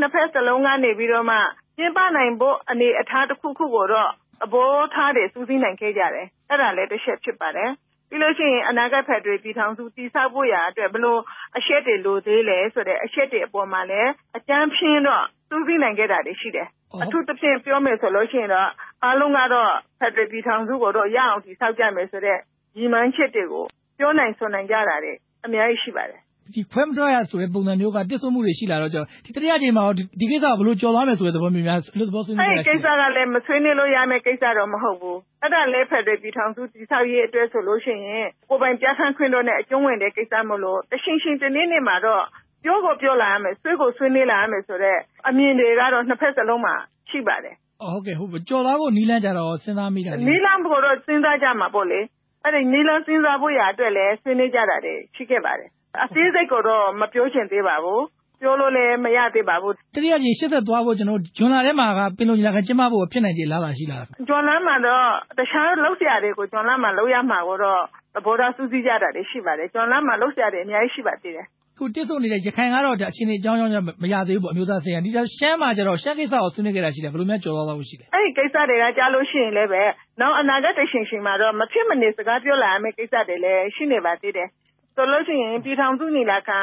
နှစ်ဖက်စလုံးကနေပြီးတော့မှ ကျင်းပနိုင်ဖို့ အနေအထားတစ်ခုခုကိုတော့ သဘောထားတွေစူးစီးနိုင်ခဲ့ကြတယ် အဲ့ဒါလည်းတစ်ချက် ဖြစ်ပါတယ် ပြီးလို့ရှိရင် အနာဂတ်ဖက်တွေပြည်ထောင်စု တည်ဆောက်ဖို့ရာအတွက်ဘလို့အချက်တွေ လိုသေးလဲဆိုတဲ့ အချက်တွေအပေါ်မှာလည်းအကြမ်းဖျင်းတော့စူးစီးနိုင်ခဲ့တာတွေ ရှိတယ် အထူးသဖြင့် ပြောမယ်ဆိုလို့ရှိရင်တော့ အားလုံးကတော့ဖက်ဒရယ်ပြည်ထောင်စုကိုတော့ ရအောင်တည်ဆောက်ကြမယ်ဆိုတဲ့ ရည်မှန်းချက်တွေကို ပြောနိုင်ဆိုနိုင်ကြတာတွေ အများကြီး ရှိပါတယ်ဒီခွဲမထွက်ရဆိုတဲ့ ပုံစံမျိုးက တစ်ဆိုမှုတွေ ရှိလာတော့ကြောဒီတတိယချိန်မှာ ဒီကိစ္စကဘလို့ကြော်သွားမယ်ဆိုတဲ့ သဘောမျိုးများလို့သဘော ဆွေးနွေးတာ ရှိတယ်။အဲဒီကိစ္စကလည်းမဆွေးနွေးလို့ရမယ့် ကိစ္စတော့ မဟုတ်ဘူး။အဲ့ဒါလည်းဖက်ဒရယ်ပြည်ထောင်စု တည်ဆောက်ရေးအတွက်ဆိုလို့ရှိရင် ကိုယ်ပိုင်ပြဋ္ဌာန်းခွင့်တော့နဲ့ အကျုံးဝင်တဲ့ကိစ္စမို့လို့တရှင်းရှင်းတနေ့နေ့မှာတော့ ပြောကိုပြောလာရမယ် ဆွေးကိုဆွေးနွေးလာရမယ်ဆိုတော့အမြင်တွေကတော့ နှစ်ဖက်စလုံးမှာ ရှိပါတယ်။ဟုတ်ကဲ့ဟုတ်ကြော်သွားဖို့နီးလန်းကြတော့ စဉ်းစားမိတာနီးလန်းဖို့တော့ စဉ်းစားကြမှာပေါ့လေ။အဲ့ဒီနီးလန်း စဉ်းစားဖို့ရအတွက်လည်း ဆွေးနွေးကြတာတွေ ရှိခဲ့ပါတယ် အသေးစိတ်ကိုတော့ မပြောချင်သေးပါဘူး ပြောလို့လည်း မရသေးပါဘူး တတိယကြီးရှစ်သက်သွားဖို့ကျွန်တော်ဂျွန်လာထဲမှာကပင်လုံညီလာခံ ကျင်းပဖို့ ဖြစ်နိုင်ကြလားလားရှိလားဂျွန်လာမှာတော့ တခြားလောက်ဆရာတွေကိုဂျွန်လာမှာလောက်ရမှာကိုတော့ သဘောထားစူးစီးကြတာတွေ ရှိပါတယ်ဂျွန်လာမှာလောက်ဆရာတွေ အများကြီး ရှိပါသေးတယ် ခုတစ်ဆိုနေတဲ့ ရခိုင်ကတော့ အချင်းအကြောင်းကြောင့် မရသေးဘူးပေါ့ အမျိုးသားဆိုင်ရာဒီရှမ်းမှာကျတော့ ရှမ်းကိစ္စကိုဆွေးနွေးခဲ့တာရှိတယ်ဘယ်လိုများကြော်သွားသွားရှိလဲ အဲ့ဒီကိစ္စတွေကကြားလို့ရှိရင်လည်းပဲ နောက်အနာဂတ်တရှင်ရှင်မှာတော့ မဖြစ်မနေ စကားပြောလာရမယ့် ကိစ္စတွေလည်း ရှိနေပါသေးတယ် ဆိုလို့ရှိရင် ပြည်ထောင်စုညီလာခံ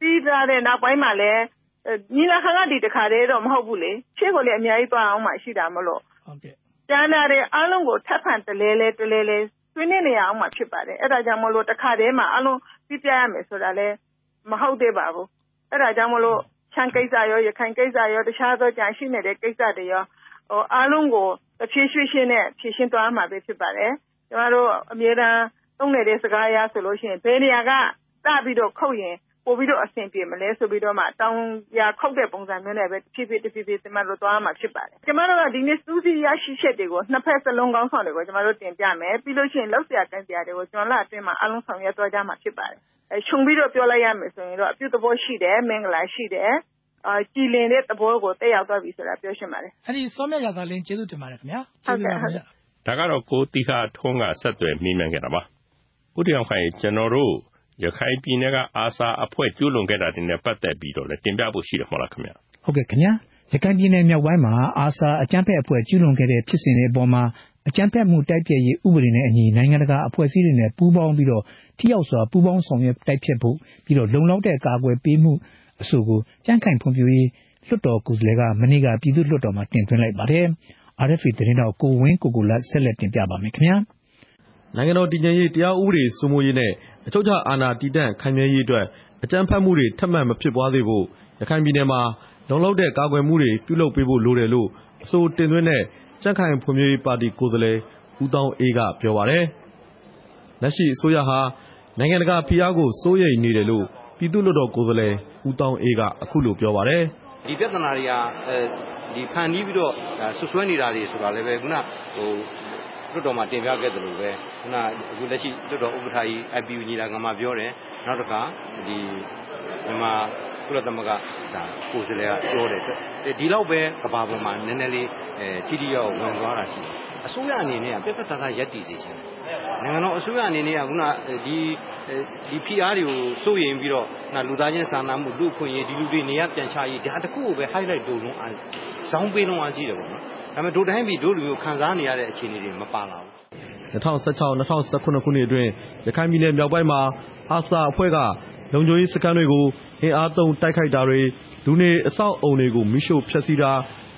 ပြီးသားတဲ့နောက်ပိုင်းမှာလည်း ညီလာခံက ဒီတခါတည်းတော့ မဟုတ်ဘူးလေ ရှေ့ကိုလည်း အများကြီးသွားအောင်မှရှိတာမလို့ဟုတ်ကဲ့ကျန်တာတွေအားလုံးကို ထပ်ဖန်တလဲလဲတလဲလဲ ဆွေးနွေးနေရအောင်မှဖြစ်ပါတယ် အဲ့ဒါကြောင့်မလို့ တခါတည်းမှာ အားလုံးပြပြရမယ်ဆိုတာလည်း မဟုတ်သေးပါဘူး အဲ့ဒါကြောင့်မလို့ချမ်းကိစ္စရော ရခိုင်ကိစ္စရော တခြားသောကြံရှိနေတဲ့ ကိစ္စတွေရောဟိုအားလုံးကိုတစ်ဖြည်းဖြည်းချင်းနဲ့ ဖြည့်ရှင်းသွားမှာပဲ ဖြစ်ပါတယ် ကျမတို့ အမြဲတမ်းသုံးနေတဲ့ စကားအရဆိုလို့ရှိရင် ဘယ်နေရာက စပြီးတော့ခုတ်ရင် ပိုပြီးတော့ အဆင်ပြေမလဲဆိုပြီးတော့မှ တောင်းရခုတ်တဲ့ ပုံစံမျိုးနဲ့ပဲဖြည်းဖြည်းတဖြည်းဖြည်း ကျမတို့ သွားမှာ ဖြစ်ပါတယ် ကျမတို့က ဒီနေ့စူးစီးရရှိချက်တွေကို နှစ်ဖက်စလုံးကောင်းဆောင်တွေကို ကျမတို့ တင်ပြမယ် ပြီးလို့ရှိရင်လောက်ဆရာကန်ဆရာတွေကိုကျွန်တော်လာအတွင်းမှာအလုံးဆောင်ရွက်သွားကြမှာ ဖြစ်ပါတယ်အဲ ခြုံပြီးတော့ ပြောလိုက်ရမယ်ဆိုရင်တော့ အပြုသဘောရှိတယ် မင်္ဂလာရှိတယ်အာကြည်လင်တဲ့သဘောကိုတက်ရောက်သွားပြီဆိုတာပြောရှင်းပါတယ် အဲ့ဒီ စောမြရသာလင်း ကျေးဇူးတင်ပါတယ်ခင်ဗျာဟုတ်ကဲ့ဟုတ်ကဲ့ဒါကတော့ ကိုတီခါထုံးက ဆက်သွယ်မိမှန်ခဲ့တာပါ ဦးတရားခိုင် ကျွန်တော်တို့ ရခိုင်ပြည်နယ်ကအာဆာအဖွဲ့ ကျူးလွန်ခဲ့တာတွေနဲ့ ပတ်သက်ပြီးတော့လည်း တင်ပြဖို့ရှိတယ် မဟုတ်လားခင်ဗျ ဟုတ်ကဲ့ခင်ဗျာ ရခိုင်ပြည်နယ်မြောက်ပိုင်းမှာအာဆာအကြမ်းဖက်အဖွဲ့ ကျူးလွန်ခဲ့တဲ့ ဖြစ်စဉ်တွေအပေါ်မှာ အကြမ်းဖက်မှုတိုက်ဖျက်ရေး ဥပဒေနဲ့အညီ နိုင်ငံတကာအဖွဲ့အစည်းတွေနဲ့ ပူးပေါင်းပြီးတော့ ထိရောက်စွာ ပူးပေါင်းဆောင်ရွက်တိုက်ဖျက်ဖို့ ပြီးတော့ လုံလောက်တဲ့ ကာကွယ်ပေးမှု အဆိုကို ကြမ်းခိုင်ဖွံ့ဖြိုးရေး လွှတ်တော်ကိုယ်စားလှယ်က မနေ့က ပြည်သူ့လွှတ်တော်မှာ တင်သွင်းလိုက်ပါတယ်။ RFA သတင်းတော်ကိုဝင်းကိုကိုလတ် ဆက်လက်တင်ပြပါမယ်ခင်ဗျာ။နိုင်ငံတော်တည်ငြိမ်ရေး၊တရားဥပဒေစိုးမိုးရေးနဲ့ အချုပ်အခြာအာဏာ တည်တံ့ခိုင်မြဲရေးအတွက် အကြမ်းဖက်မှုတွေ ထပ်မံမဖြစ်ပွားစေဖို့ ရခိုင်ပြည်နယ်မှာ လုံလောက်တဲ့ ကာကွယ်မှုတွေ ပြုလုပ်ပေးဖို့လိုတယ်လို့ အဆိုတင်သွင်းတဲ့ ကြံ့ခိုင်ဖွံ့ဖြိုးရေးပါတီ ကိုယ်စားလှယ် ဦးသောင်းအေးက ပြောပါတယ်။လက်ရှိအစိုးရဟာ နိုင်ငံတကာဖိအားကို စိုးရိမ်နေတယ်လို့ ပြည်သူ့လွှတ်တော်ကိုယ်စားလှယ် ဦးသောင်းအေးက အခုလိုပြောပါတယ်။“ဒီပြဿနာတွေကဖန်တီးပြီးတော့ စွပ်စွဲနေတာတွေဆိုတာလည်းခုန လွှတ်တော်မှာ တင်ပြခဲ့သလိုပဲခုနအခုလက်ရှိ လွှတ်တော်ဥက္ကဋ္ဌကြီး IPU ညီလာခံမှာပြောတယ် နောက်တစ်ခါဒီမြန်မာ ကုလသမဂ္ဂဒါကိုယ်စားလှယ်ကပြောတယ်ဒီလောက်ပဲကဘာပေါ်မှာနည်းနည်းလေးအဲထိထိရောက်ဝင်သွားတာရှိတယ်အစိုးရအနေနဲ့ပြတ်ပြတ်သားသားယက်တည်စေချင်တယ်နိုင်ငံတော်အစိုးရအနေနဲ့ကခုနဒီဒီဖိအားတွေကိုစိုးရိမ်ပြီးတော့လူသားချင်းစာနာမှုလူ့အခွင့်အရေးဒီလူတွေနေရပြန်ချရေးဒါတခုကိုပဲ highlight လုပ်လုံးအားဇောင်းပေးလုံးအားကြည့်တယ်ပေါ့နော်ဒါပေမဲ့ဒိုတိုင်းပြည်ဒိုလူမျိုးခံစားနေရတဲ့အခြေအနေတွေမပါလာဘူး2016-2019ခုနှစ်အတွင်းရခိုင်ပြည်နယ်မြောက်ပိုင်းမှာအာဆာအဖွဲ့ကလုံခြုံရေးစခန်းတွေကို အင်အားသုံးတိုက်ခိုက်တာတွေ လူနေအဆောက်အုံတွေကိုမိရှို့ဖျက်ဆီးတာ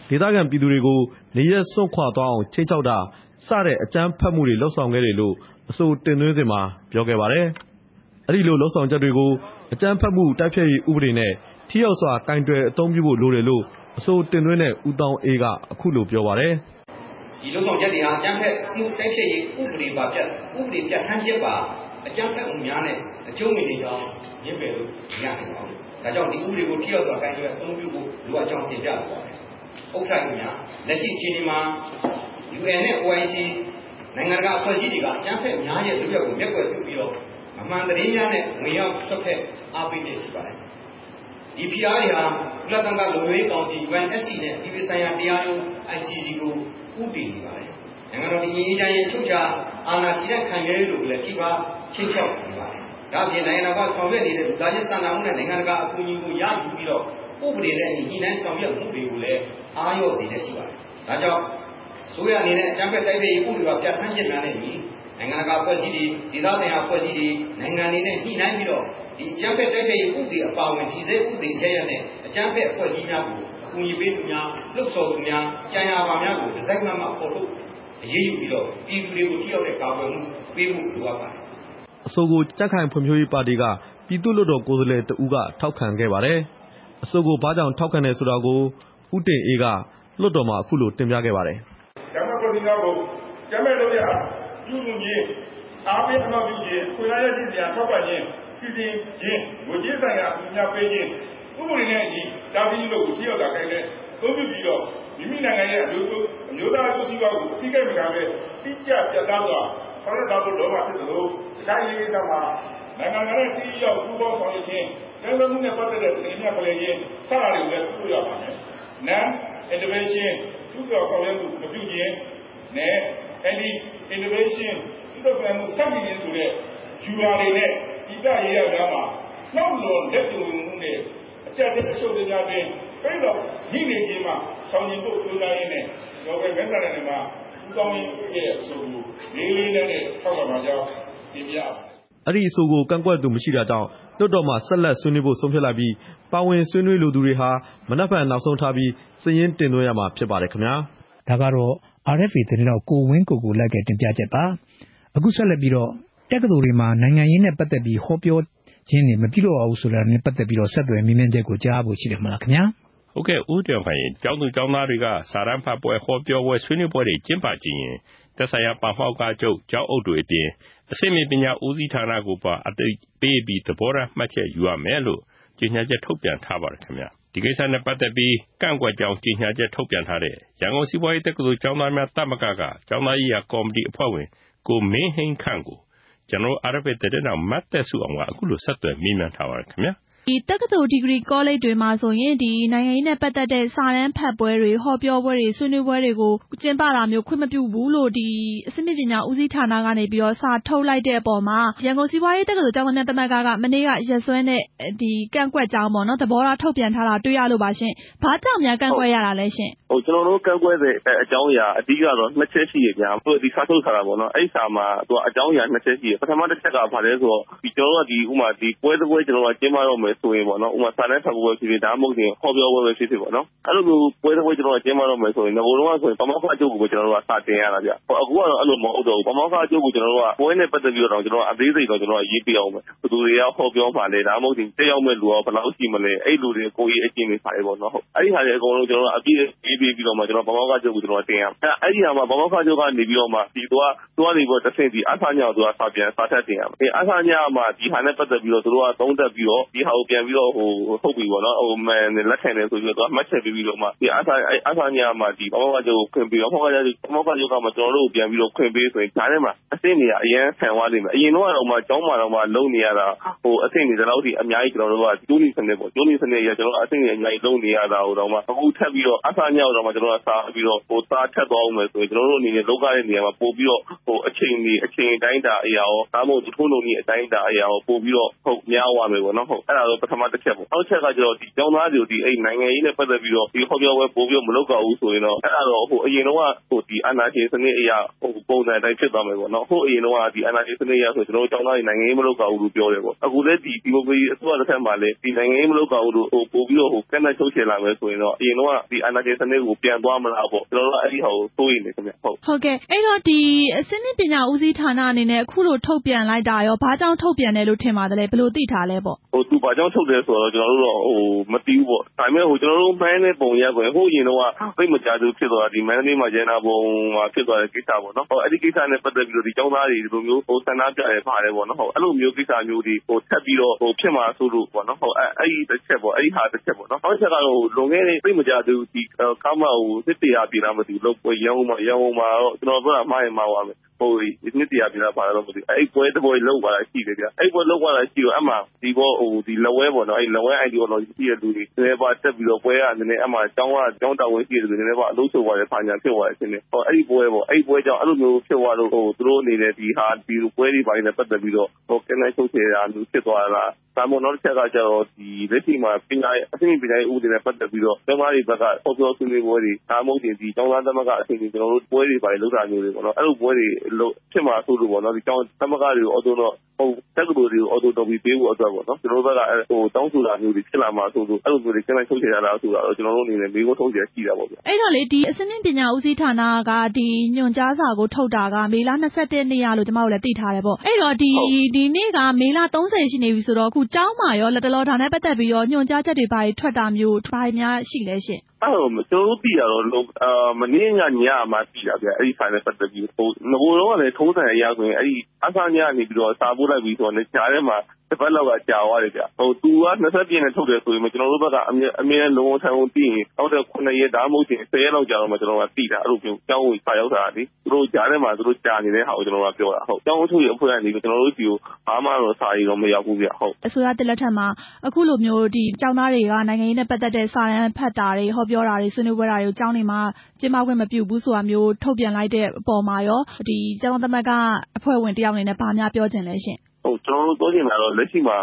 ဒေသခံပြည်သူတွေကို နေရပ်စွန့်ခွာသွားအောင် ခြိမ်းခြောက်တာ စတဲ့အကြမ်းဖက်မှုတွေ လုပ်ဆောင်ခဲ့တယ်လို့ အဆိုတင်သွင်းစဉ်မှာ ပြောခဲ့ပါတယ်။အဲဒီလိုလုပ်ဆောင်ချက်တွေကို အကြမ်းဖက်မှုတိုက်ဖျက်ရေးဥပဒေနဲ့ ထိရောက်စွာ ကိုင်တွယ်အသုံးပြုဖို့လိုတယ်လို့ အဆိုတင်သွင်းတဲ့ ဦးသောင်းအေးက အခုလိုပြောပါတယ်။ဒီလုပ်ဆောင်ချက်တွေဟာ အကြမ်းဖက်မှုတိုက်ဖျက်ရေး ဥပဒေပါပြတ်ဥပဒေပြတ်ထန်းချက်ပါ အကြမ်းဖက်မှုများနဲ့ အကျုံးဝင်နေကြောင်း ညှင်းပယ်လို့မရနိုင်ပါဘူး။ဒါကြောင့်ဒီဥပဒေကိုထိရောက်စွာကိုင်တွယ်အသုံးပြုဖို့လိုအပ်ကြောင်းတင်ပြလိုပါတယ်။ဥက္ကဋ္ဌများလက်ရှိအခြေအနေမှာ UN နဲ့ OIC နိုင်ငံတကာအဖွဲ့အစည်းတွေကအကြမ်းဖက်များရဲ့လုပ်ရက်ကိုမျက်ကွယ်ပြုပြီးတော့အမှန်သတင်းများနဲ့ဝင်ရောက်ဆွတ်ဖက်အားပေးနေရှိပါတယ်။ဒီဖိအားတွေဟာကုလသမဂ္ဂလုံခြုံရေးကောင်စီ UNSC နဲ့ပြည်ပဆိုင်ရာတရားရုံး ICC ကိုဥတည်နေပါတယ်။နိုင်ငံတော်ဒီငြိမ်းချမ်းရေးချုပ်ချာအာဏာတည်တဲ့ခံရရေးလို့လည်းထိပါချင်းချောက်နေပါတယ်။ ဒါ့အပြင်နိုင်ငံတော်ကဆောင်ရွက်နေတဲ့လူသားချင်းစာနာမှုနဲ့နိုင်ငံတကာအကူအညီကိုရယူပြီးတော့ဥပဒေနဲ့ညီနှိုင်းဆောင်ရွက်မှုတွေကိုလည်းအားရော့စေတဲ့ရှိပါတယ်။ဒါကြောင့်ဆိုရအနေနဲ့အကြမ်းဖက်တိုက်ဖျက်ရေးဥပဒေပါပြဋ္ဌာန်းချက်များနဲ့ညီနိုင်ငံတကာအဖွဲ့အစည်းတွေဒေသဆိုင်ရာအဖွဲ့အစည်းတွေနိုင်ငံတွေနဲ့ညှိနှိုင်းပြီးတော့ဒီအကြမ်းဖက်တိုက်ဖျက်ရေးဥပဒေအပါအဝင်ဒီစေဥပဒေရရနဲ့အကြမ်းဖက်အဖွဲ့အစည်းများကိုအကူအညီပေးသူများလှုပ်ဆော်သူများကြံရပါများကိုဒီဇိုင်းမှမှပေါ်ထုတ်အရေးယူပြီးတော့ပြည်သူတွေကိုထိရောက်တဲ့ကာကွယ်မှုပေးဖို့လိုအပ်ပါတယ် အဆိုကို ကြက်ခိုင်ဖွံ့ဖြိုးရေးပါတီက ပြည်သူ့လွှတ်တော်ကိုယ်စားလှယ်တဦးက ထောက်ခံခဲ့ပါတယ် အဆိုကို ဘာကြောင့်ထောက်ခံတယ်ဆိုတာကို ဦးတင်အေးက လွှတ်တော်မှာ အခုလို တင်ပြခဲ့ပါတယ်ကျမ်းမာရေးများကိုကျမ်းမာလို့ရပြုမှုခြင်း အားပေးအမှပြုခြင်း ခွင့်ရရဲ့တရားထောက်ပံ့ခြင်း စီစဉ်ခြင်း ငွေကြေးဆိုင်ရာအများပေးခြင်း ဥပဒေနဲ့အညီ တာပြီးလို့ကို ထိရောက်တာခိုင်းတဲ့သုံးပြပြီးတော့ မိမိနိုင်ငံရဲ့ အမျိုးအမျိုးသားအကျိုးစီးပွားကိုအသိကိမထားပဲတိကျပြတ်သားစွာ ဆောင်ရွက်တော်လို့မှာဖြစ်သလို တိုင်းရေးကိစ္စမှာနိုင်ငံရဲ့တိရောက်ပူးပေါင်းဆောင်ရွက်ခြင်းကျန်းမာမှုနဲ့ပတ်သက်တဲ့ပြည်냐ဖလှယ်ခြင်းစတာတွေကိုလည်းပြုရပါမယ်။ non intervention သူ့တော်ဆောင်ရွက်မှုမပြုခြင်းနဲ့ any innovation သူ့တော်ဆောင်မှုစတင်ခြင်းဆိုတဲ့ယူရာတွေနဲ့ဒီပြရေးရများမှာနောက်လွန်လက်တွေ့မှုနဲ့အကြက်တဲ့အရှုပ်တွေများတွင်ပြီးတော့ညှိနေခြင်းမှာဆောင်ကျင်ဖို့ကြိုးစားရင်းနဲ့တော့ပဲမဲဆန္ဒနယ်မှာဦးကောင်းရဲ့အဆိုကိုလေးလေးနဲ့ထောက်ခံပါကြောင်း တင်ပြပါတယ် အဲ့ဒီအဆိုကို ကန့်ကွက်သူမရှိတာကြောင့် လွှတ်တော်မှာ ဆက်လက်ဆွေးနွေးဖို့ ဆုံးဖြတ်လိုက်ပြီး ပါဝင်ဆွေးနွေးလိုသူတွေဟာ မနက်ဖြန်နောက်ဆုံးထားပြီး စာရင်းတင်သွင်းရမှာ ဖြစ်ပါတယ်ခင်ဗျာ ဒါကတော့ RFA သတင်းတော်ကိုဝင်းကိုကိုလိုက်ကတင်ပြချက်ပါ အခုဆက်လက်ပြီးတော့ တက္ကသိုလ်တွေမှာ နိုင်ငံရေးနဲ့ပတ်သက်ပြီး ဟောပြောခြင်းတွေ မပြုလုပ်အောင်ဆိုတာနဲ့ ပတ်သက်ပြီးတော့ ဆက်သွယ်မိမင်းချက်ကို ကြားဖို့ရှိတယ်မလားခင်ဗျာ ဟုတ်ကဲ့ ဦးတောင်ခိုင်ကျောင်းသူကျောင်းသားတွေက စာရန်ဖတ်ပွဲ ဟောပြောပွဲ ဆွေးနွေးပွဲတွေ ကျင်းပကြရင် သက်ဆိုင်ရာပါမောက္ခချုပ်ကျောင်းအုပ်တွေအပြင်အစိမ့်မြင့်ပညာဦးစီးဌာနကိုပါအသိပေးပြီးသဘောထားမှတ်ချက်ယူရမယ်လို့ကြေညာချက်ထုတ်ပြန်ထားပါတယ်ခင်ဗျာဒီကိစ္စနဲ့ပတ်သက်ပြီးကန့်ကွက်ကြောင်းကြေညာချက်ထုတ်ပြန်ထားတဲ့ရန်ကုန်စီးပွားရေးတက္ကသိုလ်ကျောင်းသားများသမဂ္ဂကကျောင်းသားရေးရာကော်မတီအဖွဲ့ဝင်ကိုမင်းဟိန်းခန့်ကိုကျွန်တော် RFA တဲ့နောက်မတ်သက်စုအောင်ကအခုလိုဆက်သွယ်မေးမြန်းထားပါတယ်ခင်ဗျာဒီ တက္ကသိုလ် ဒီဂရီကောလိပ်တွေမှာဆိုရင်ဒီနိုင်ငံရေးနဲ့ ပတ်သက်တဲ့ စာတမ်းဖတ်ပွဲတွေ ဟောပြောပွဲတွေ ဆွေးနွေးပွဲတွေကို ကျင်းပတာမျိုး ခွင့်မပြုဘူးလို့ ဒီအစိမ့်ပညာဦးစီးဌာနကနေပြီးတော့ စာထုတ်လိုက်တဲ့အပေါ်မှာ ရန်ကုန်စီးပွားရေးတက္ကသိုလ် ကျောင်းသားများသမဂ္ဂက မနေ့က ရက်စွဲနဲ့ဒီကန့်ကွက်ကြောင်းပေါ့နော် သဘောထားထုတ်ပြန်ထားတာ တွေ့ရလို့ပါရှင်။ဘာကြောင့်များ ကန့်ကွက်ရတာလဲရှင်။ဟုတ်ကျွန်တော်တို့ ကန့်ကွက်တဲ့အကြောင်းအရာ အဓိကတော့ နှစ်ချက်ရှိရဗျာ။သူဒီစာထုတ်ထားတာပေါ့နော်။အဲ့စာမှာသူအကြောင်းအရာ နှစ်ချက်ရှိရပထမတစ်ချက်က ဘာလဲဆိုတော့ဒီကျွန်တော်တို့ကဒီဥမာဒီပွဲတစ်ပွဲကျွန်တော်တို့ကျင်းပတော့မယ်ဆိုရင်ပေါ့နော်။ဥမာစာတမ်းဖတ်ပွဲဖြစ်ဖြစ်ဒါမှမဟုတ်ရင်ဟောပြောပွဲပဲဖြစ်ဖြစ်ပေါ့နော်။အဲ့လိုမျိုးပွဲတစ်ပွဲကျွန်တော်တို့ကျင်းပတော့မယ်ဆိုရင်ငကိုတော့ဆိုရင်ပမောက္ခချုပ်ကိုကျွန်တော်တို့ကစာတင်ရတာဗျ။အခုကတော့အဲ့လိုမဟုတ်တော့ဘူး။ပမောက္ခချုပ်ကိုကျွန်တော်တို့ကပွဲနဲ့ပတ်သက်ပြီးတော့ကျွန်တော်အသေးစိတ်တော့ကျွန်တော်ရေးပြအောင်မယ်။ဘယ်သူတွေကဟောပြောပါလဲဒါမှမဟုတ်ရင်တက်ရောက်မဲ့လူကဘယ်လောက်ရှိမလဲ။အဲ့လူတွေကိုကြီးအကျင့်တွေပါတယ်ပေါ့နော်။အဲ့ဒီဟာတွေအကုန်လုံးကျွန်တော်တို့အပြည့်ရေးပြီးပြီးတော့မှကျွန်တော်ပမောက္ခချုပ်ကိုကျွန်တော်တင်ရမယ်။အဲ့ဒီဟာမှာပမောက္ခချုပ်ကနေပြီးတော့မှဒီသူကသူကနေပြီးတော့တစ်ဆင့်ဒီအဆညာကိုသူကစာပြန်စာထပ်တင်ရမယ်။အဲအဆညာမှာဒီဟာနဲ့ပတ်သက်ပြီးတော့သူတို့ကသုံးသက်ပြီးတော့ဒီဟာကိုကို ပြန်ပြီးတော့ ဟုတ်ပြီပေါ့နော် လက်ခံတယ်ဆိုပြီးတော့ မှတ်ချက်ပေးပြီးတော့မှအဆညမှာပါမောက္ခချုပ်ကို ခွင့်ပေးပါမောက္ခချုပ်ကမှ ကျနော်တို့ကို ပြန်ပြီးတော့ ခွင့်ပေးဆိုရင် ကြားထဲမှာ အဆင့်တွေက အရမ်းဆန်သွားလိမ့်မယ်။အရင်တုန်းကတောင်မှ ကျောင်းမှာတောင်မှ လုပ်နေရတာ အဆင့်တွေ ဒီလောက်ထိ အများကြီးကြိုးနီစနစ်ပေါ့ ကြိုးနီစနစ်အရ အဆင့်တွေ အများကြီး လုပ်နေရတာကိုတောင်မှ အခုထပ်ပြီးတော့ အဆညကိုတောင်မှ ကျနော်တို့စာပြီးတော့စာထပ်သွားဦးမယ်ဆိုရင် ကျနော်တို့အနေနဲ့ လုပ်ရတဲ့နေရာမှာ ပိုပြီးတော့ အချိန်တွေအချိန်အတိုင်းအတာအရရော ဒါမှမဟုတ်ထုံးလုပ်နည်း အတိုင်းအတာအရရော ပိုပြီးတော့ များသွားမယ်ပေါ့နော်။အဲဒါကပထမတချက်ပေါ့။နောက်တချက်က ကျောင်းသားတွေကို နိုင်ငံရေးနဲ့ ပတ်သက်ပြီးတော့ ဟောပြောပွဲ ပိုပြီးတော့ မလုပ်တော့ဘူးဆိုရင်တော့ အဲဒါတော့ အရင်တုန်းက အာဏာရှင်စနစ်အရ ပုံစံအတိုင်း ဖြစ်သွားမယ်ပေါ့နော်။ဟိုးအရင်တုန်းက အာဏာရှင်စနစ်အရဆိုကျနော်တို့ ကျောင်းသားတွေ နိုင်ငံရေး မလုပ်ရဘူးလို့ ပြောတယ်ပေါ့။အခုလည်း ဒီမိုကရေစီအစိုးရ လက်ထက်မှာလည်း နိုင်ငံရေး မလုပ်ရဘူးလို့ ပိုပြီးတော့ ကန့်သတ်ချုပ်ချယ်လာမယ်ဆိုရင်တော့ အရင်တုန်းက အာဏာရှင်စနစ်ကို ပြန်သွားမလားပေါ့။ကျနော်တို့က အဲဒီဟာကို စိုးရိမ်တယ်ခင်ဗျ။ဟုတ်ကဲ့ အဲဒီတော့ အဆင့်မြင့်ပညာဦးစီးဌာနအနေနဲ့ အခုလို ထုတ်ပြန်လိုက်တာရော ဘာကြောင့်ထုတ်ပြန်တယ်လို့ ထင်ပါသလဲ ဘယ်လိုသိထားလဲပေါ့။သူဘာကြောင့်ထုတ်တယ်ဆိုတာတော့ ကျနော်တို့တော့ မသိဘူးပေါ့။ဒါပေမဲ့ ကျနော်တို့မှန်းတဲ့ပုံအရဆိုရင် ဟိုးအရင်တုန်းက သိပ်မကြာသေးဘူးဖြစ်သွားတာမန္တလေးမှာ ရတနာပုံမှာ ဖြစ်သွားတဲ့ကိစ္စပေါ့နော်။အဲဒီကိစ္စနဲ့ ပတ်သက်ပြီးတော့ ကျောင်းသားတွေ ဒီလိုမျိုး ဆန္ဒပြတယ်ပါတယ်ပေါ့နော်။အဲလိုမျိုးကိစ္စမျိုးတွေ ထပ်ပြီးတော့ ဖြစ်မှာစိုးလို့ပေါ့နော်။အဲဒီတချက်ပေါ့အဲဒီဟာတချက်ပေါ့နော်။နောက်တချက်ကတော့ လွန်ခဲ့တဲ့ သိပ်မကြာသေးဘူးကားမနှစ်တရာပြည့်လားမသိဘူး ရန်ကုန်မှာ ကျနော်ပြောတာ မှားရင်မှားသွားမယ်နှစ်တရာပြည့်လား ဘာလားတော့မသိဘူး အဲဒီပွဲတပွဲလုပ်သွားတာ ရှိတယ်ဗျ။အဲဒီပွဲလုပ်သွားတာရှိတော့ အဲဒီမှာ လက်ဝဲပေါ့နော်လက်ဝဲ ideology ရှိတဲ့လူတွေ နည်းနည်းပါးတက်ပြီးတော့ ပွဲကနည်းနည်းအဲဒီမှာကျောင်းကကျောင်းတာဝန်ရှိတဲ့လူတွေ နည်းနည်းပါး အလုပ်ရှုပ်သွားတယ် ဘာညာဖြစ်သွားတယ် ထင်တယ်။အဲဒီပွဲပေါ့အဲဒီပွဲကြောင့် အဲဒီလိုမျိုးဖြစ်သွားလို့ သူတို့အနေနဲ့ဒီဟာဒီပွဲတွေ ဘာတွေနဲ့ ပတ်သက်ပြီးတော့ ကန့်သတ်ချုပ်ချယ်တာမျိုး ဖြစ်သွားတာဒါမှမဟုတ်နောက်တချက်ကကျတော့လက်ရှိမှာ အဆင့်မြင့်ပညာရေး ဥပဒေနဲ့ ပတ်သက်ပြီးတော့ ကျောင်းသားတွေဘက်က ဟောပြောဆွေးနွေးပွဲတွေ ဒါမှမဟုတ် ကျောင်းသားသမဂ္ဂအဆင့်တွေကျနော်တို့ပွဲတွေ ဘာတွေလုပ်တာမျိုးတွေပေါ့နော်အဲလိုပွဲတွေဖြစ်မှာစိုးလို့ပေါ့နော်သမဂ္ဂတွေကိုတက္ကသိုလ်တွေကို auto လုပ်ပေးဖို့အတွက်ပေါ့နော်ကျနော်တို့ဘက်က တောင်းဆိုတာမျိုးတွေ ဖြစ်လာမှာစိုးလို့ အဲလိုမျိုးတွေ ကန့်သတ်ချုပ်ချယ်ရတာဆိုတာတော့ ကျနော်တို့အနေနဲ့ မေးခွန်းထုတ်စရာ ရှိတာပေါ့ဗျ။အဲဒီတော့လေ အဆင့်မြင့်ပညာဦးစီးဌာနက ညွှန်ကြားစာကို ထုတ်တာက မေလ ၂၁ ရက်နေ့ကလို့ ကျမတို့လည်း သိထားတယ်ပေါ့။အဲဒီတော့ ဒီနေ့က မေလ ၃၀ ရှိနေပြီဆိုတော့ အခုကျောင်းမှာရော လတ်တလော ဒါနဲ့ပတ်သက်ပြီးတော့ ညွှန်ကြားချက်တွေ ဘာတွေထွက်တာမျိုး ဘာတွေများရှိလဲရှင့်။အဲလိုကျနော်တို့သိတာတော့ မနေ့ကညမှ သိတာဗျ အဲဒီစာနဲ့ပတ်သက်ပြီးတော့။နဂိုတုန်းကလည်း ထုံးစံအရဆိုရင်အဲဒီအဆညကနေပြီးတော့ စာပို့လိုက်ပြီဆိုတော့ကြားထဲမှာ တပတ်လောက်က ကြာသွားတယ်ဗျ။သူက ၂၁ ရက်နေ့ထုတ်တယ်ဆိုပေမယ့် ကျနော်တို့ဘက်က အမြဲတမ်း လုံလုံခြုံခြုံသိရင် နောက်ထပ် ၇ ရက် ဒါမှမဟုတ် ၁၀ ရက်လောက်ကြာတော့မှ ကျနော်တို့က သိတာ အဲလိုမျိုးကျောင်းကို စာရောက်တာလေ။သူတို့ကြားထဲမှာကြာနေတဲ့ဟာကို ကျနော်တို့က ပြောတာ။ကျောင်းအုပ်ချုပ်ရေးအဖွဲ့ကနေ ကျနော်တို့ဆီကို ဘာမှတော့ စာတွေမရောက်ဘူးဗျ။အစိုးရသစ်လက်ထက်မှာ အခုလိုမျိုး ကျောင်းသားတွေက နိုင်ငံရေးနဲ့ ပတ်သက်တဲ့ စာတမ်းဖတ်တာတွေ ဟောပြောတာတွေ ဆွေးနွေးပွဲတာတွေကိုကျောင်းတွေမှာ ကျင်းပခွင့်မပြုဘူးဆိုတာမျိုး ထုတ်ပြန်လိုက်တဲ့အပေါ်မှာရော ကျောင်းသားသမဂ္ဂအဖွဲ့ဝင်တယောက်အနေနဲ့ ဘာများပြောချင်လဲရှင့်။ ကျနော်တို့ ပြောချင်တာကတော့လက်ရှိမှာ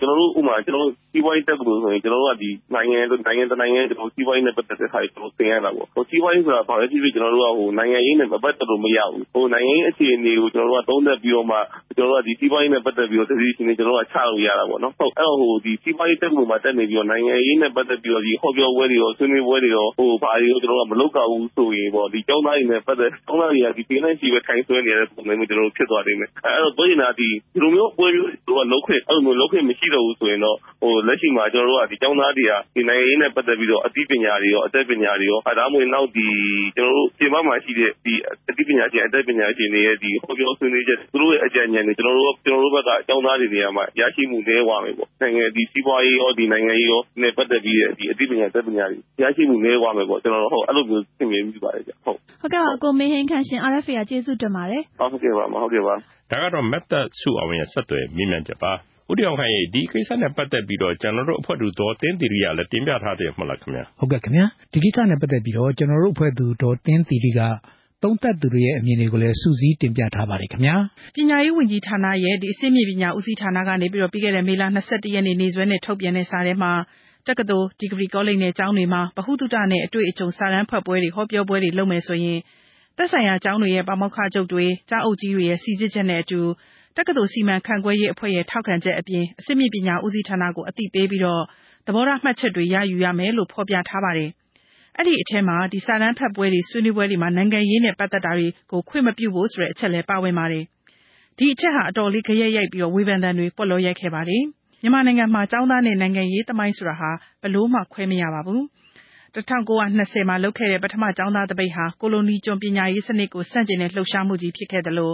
ကျနော်တို့ဥပမာစီးပွားရေးတက္ကသိုလ်ဆိုရင် ကျနော်တို့က နိုင်ငံတနိုင်ငံရဲ့ စီးပွားရေးနဲ့ ပတ်သက်တဲ့ဟာတွေ သင်ရတာပေါ့။စီးပွားရေးဆိုတာ ဘာပဲဖြစ်ဖြစ် ကျနော်တို့က နိုင်ငံရေးနဲ့ မပတ်သက်လို့ မရဘူး။နိုင်ငံရေး အခြေအနေကို ကျနော်တို့က သုံးသပ်ပြီးတော့မှကျနော်တို့ကစီးပွားရေးနဲ့ ပတ်သက်ပြီးတော့ decision တွေ ချလို့ရတာပေါ့နော်။အဲဒီတော့ စီးပွားရေးတက္ကသိုလ်မှာ တက်နေပြီးတော့ နိုင်ငံရေးနဲ့ ပတ်သက်ပြီးတော့ ဟောပြောပွဲတွေရောဆွေးနွေးပွဲတွေရောဘာတွေကို ကျနော်တို့က မလုပ်ရဘူးဆိုရင် ကျောင်းသားတွေနဲ့ ပတ်သက်ကျောင်းသားတွေကပင်နဲ့ချီပဲထိုင်စွဲနေရတဲ့ ပုံစံမျိုး ဖြစ်သွားလိမ့်မယ်။အဲဒီတော့ ပြောချင်တာက ဒီလိုမျိုးပွဲမျိုးတွေလုပ်ခွင့်မရှိတော့ဘူးဆိုရင်တော့ လက်ရှိမှာ ကျနော်တို့က ကျောင်းသားတွေက နိုင်ငံရေးနဲ့ ပတ်သက်ပြီးတော့ အသိပညာတွေရော အတတ်ပညာတွေရော ဒါမှမဟုတ် နောက် ပြင်ပမှာရှိတဲ့ အသိပညာရှင် အတတ်ပညာရှင်တွေရဲ့ ဟောပြောဆွေးနွေးချက် သူတို့ရဲ့ အကြံဉာဏ်တွေ ကျနော်တို့ဘက်က ကျောင်းသားတွေနေရာမှာ ရရှိမှု နည်းသွားမယ်ပေါ့။စီးပွားရေးရော နိုင်ငံရေးရောနဲ့ ပတ်သက်ပြီးတဲ့ အသိပညာ အတတ်ပညာတွေ ရရှိမှု နည်းသွားမယ်ပေါ့။ကျနော် အဲလိုမျိုး ထင်မြင်မိပါတယ်ဗျ။ဟုတ်ကဲ့ပါ ကိုမင်းဟိန်းခန့်ရှင် RFA က ကျေးဇူးတင်ပါတယ်။ဟုတ်ကဲ့ပါဟုတ်ကဲ့ပါ။ ဒါကတော့မက်သက်စုအောင်ရဲ့ ဆက်သွယ်မေးမြန်းချက်ပါ။ဦးတင်အောင်ခန့်ရေ ဒီကိစ္စနဲ့ပတ်သက်ပြီးတော့ ကျနော်တို့အဖွဲ့သူ ဒေါ်သင်းသီရိကလည်း တင်ပြထားတယ်မဟုတ်လားခင်ဗျ။ဟုတ်ကဲ့ခင်ဗျာ။ဒီကိစ္စနဲ့ပတ်သက်ပြီးတော့ ကျနော်တို့အဖွဲ့သူ ဒေါ်သင်းသီရိက သုံးသပ်သူတွေရဲ့အမြင်တွေကိုလည်း စုစည်းတင်ပြထားပါတယ်ခင်ဗျာ။ပညာရေးဝန်ကြီးဌာနရဲ့ အဆင့်မြင့်ပညာဦးစီးဌာနကနေပြီးခဲ့တဲ့ မေလ ၂၁ ရက်နေ့ နေ့စွဲနဲ့ ထုတ်ပြန်တဲ့စာထဲမှာ တက္ကသိုလ်၊ဒီဂရီကောလိပ်နဲ့ ကျောင်းတွေမှာ ဗဟုသုတနဲ့ အတွေ့အကြုံ စာတမ်းဖတ်ပွဲတွေ ဟောပြောပွဲတွေ လုပ်မယ်ဆိုရင် သက်ဆိုင်ရာကျောင်းတွေရဲ့ ပါမောက္ခချုပ်တွေ၊ကျောင်းအုပ်ကြီးတွေရဲ့ စိစစ်ချက်နဲ့အတူ တက္ကသိုလ် စီမံခန့်ခွဲရေးအဖွဲ့ရဲ့ ထောက်ခံချက်အပြင် အဆင့်မြင့်ပညာဦးစီးဌာနကို အသိပေးပြီးတော့သဘောထားမှတ်ချက်တွေ ရယူရမယ်လို့ ဖော်ပြထားပါတယ်။အဲဒီအထဲမှာ စာတမ်းဖတ်ပွဲတွေ ဆွေးနွေးပွဲတွေမှာ နိုင်ငံရေးနဲ့ ပတ်သက်တာတွေကို ခွင့်မပြုဖို့ဆိုတဲ့ အချက်လည်း ပါဝင်ပါတယ်။ဒီအချက်ဟာ အတော်လေး ဂယက်ရိုက်ပြီးတော့ဝေဖန်သံတွေ ပွက်လောရိုက်ခဲ့ပါတယ်။မြန်မာနိုင်ငံမှာ ကျောင်းသားနဲ့ နိုင်ငံရေးသမိုင်းဆိုတာဟာဘယ်လိုမှ ခွဲမရပါဘူး။ ၁၉၂၀ မှာလုပ်ခဲ့တဲ့ ပထမကျောင်းသားသပိတ်ဟာ ကိုလိုနီကျွန်ပညာရေးစနစ်ကို ဆန့်ကျင်တဲ့ လှုပ်ရှားမှုကြီးဖြစ်ခဲ့သလို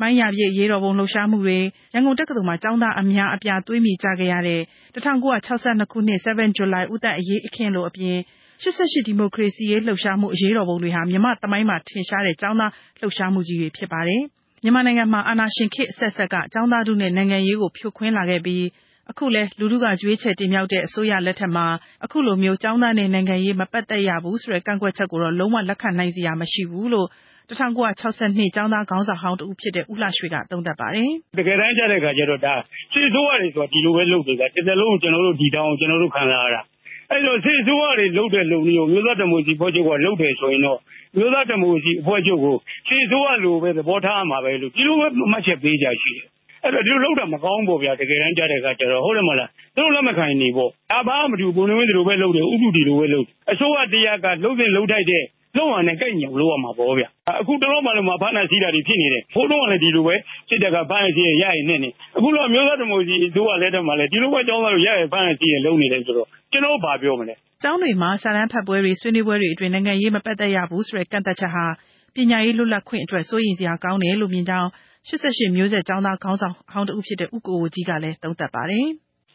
မိုင်းရပြည့် အရေးတော်ပုံလှုပ်ရှားမှုတွေ ရန်ကုန်တက္ကသိုလ်မှာ ကျောင်းသားအများအပြား သွေးမြေကျခဲ့ရတဲ့1962ခုနှစ် 7 July ဦးသက်အရေးအခင်းလိုအပြင်88ဒီမိုကရေစီရေးလှုပ်ရှားမှု အရေးတော်ပုံတွေဟာ မြန်မာသမိုင်းမှာ ထင်ရှားတဲ့ ကျောင်းသားလှုပ်ရှားမှုကြီးတွေဖြစ်ပါတယ်။မြန်မာနိုင်ငံမှာ အာဏာရှင်ခေတ်အဆက်ဆက်က ကျောင်းသားထုနဲ့ နိုင်ငံရေးကို ဖြိုခွင်းလာခဲ့ပြီး အခုလဲလူထုက ရွေးချယ်တင်မြှောက်တဲ့ အစိုးရလက်ထက်မှာ အခုလိုမျိုး ကျောင်းသားနဲ့ နိုင်ငံရေး မပတ်သက်ရဘူးဆိုတဲ့ ကန့်ကွက်ချက်ကိုတော့ လုံးဝလက်ခံနိုင်စရာ မရှိဘူးလို့1962ကျောင်းသားခေါင်းဆောင်ဟောင်းတဦးဖြစ်တဲ့ ဦးလှရွှေက သုံးသပ်ပါတယ်။တကယ်တမ်းကျတဲ့အခါကျတော့ဒါစစ်အစိုးရတွေဆိုတာ ဒီလိုပဲလုပ်နေတာတစ်သက်လုံးကျွန်တော်တို့ဒီတောင်းကျွန်တော်တို့ခံစားရတာ အဲ့တော့ စစ်အစိုးရတွေလုပ်တဲ့လုံမျိုးမျိုးသားဒီမိုကရေစီဖွဲ့ချုပ်က လုပ်တယ်ဆိုရင်တော့မျိုးသားဒီမိုကရေစီအဖွဲ့ချုပ်ကို စစ်အစိုးရလိုပဲ သဘောထားရမှာပဲလို့ ဒီလိုပဲ မှတ်ချက်ပေးကြရှိတယ် အဲ့တော့ဒီလိုလောက်တာမကောင်းဘူးဗျာတကယ်တမ်းကြားတဲ့အခါကျတော့ဟုတ်တယ်မလားသူတို့လက်မခံနေပေါ့ဒါဘာမှမတူဘုံနေဝင်းဒီလိုပဲလုပ်တယ်ဥပဒေလိုပဲလုပ်အစိုးရတရားကလှုပ်တဲ့လှုပ်ထိုက်တဲ့လုံးဝနဲ့ကြိုက်ညုံလို့ရမှာပေါ့ဗျအခုတလုံးမှလည်းမဖမ်းတာစီးတာတွေဖြစ်နေတယ်ဖိုးတော့လည်းဒီလိုပဲစစ်တပ်ကဖမ်းစီရရရင်နဲ့နေအခုတော့မျိုးသားဒီမိုကရေစီအစိုးရလက်ထက်မှာလည်းဒီလိုပဲကြောင်းသားလို့ရရဖမ်းစီရလုံးနေတယ်ဆိုတော့ကျွန်တော်ဘာပြောမလဲကျောင်းတွေမှာစာတန်းဖတ်ပွဲတွေဆွေးနွေးပွဲတွေအတွင်နိုင်ငံရေးမပတ်သက်ရဘူးဆိုတဲ့ကန့်သက်ချက်ဟာပညာရေးလွတ်လပ်ခွင့်အတွက်စိုးရိမ်စရာကောင်းတယ်လို့မြင်ကြောင်း 88မျိုးဆက်ကျောင်းသားခေါင်းဆောင်ဟောင်းတဦးဖြစ်တဲ့ ဦးကိုကိုကြီးကလည်း သုံးသပ်ပါတယ်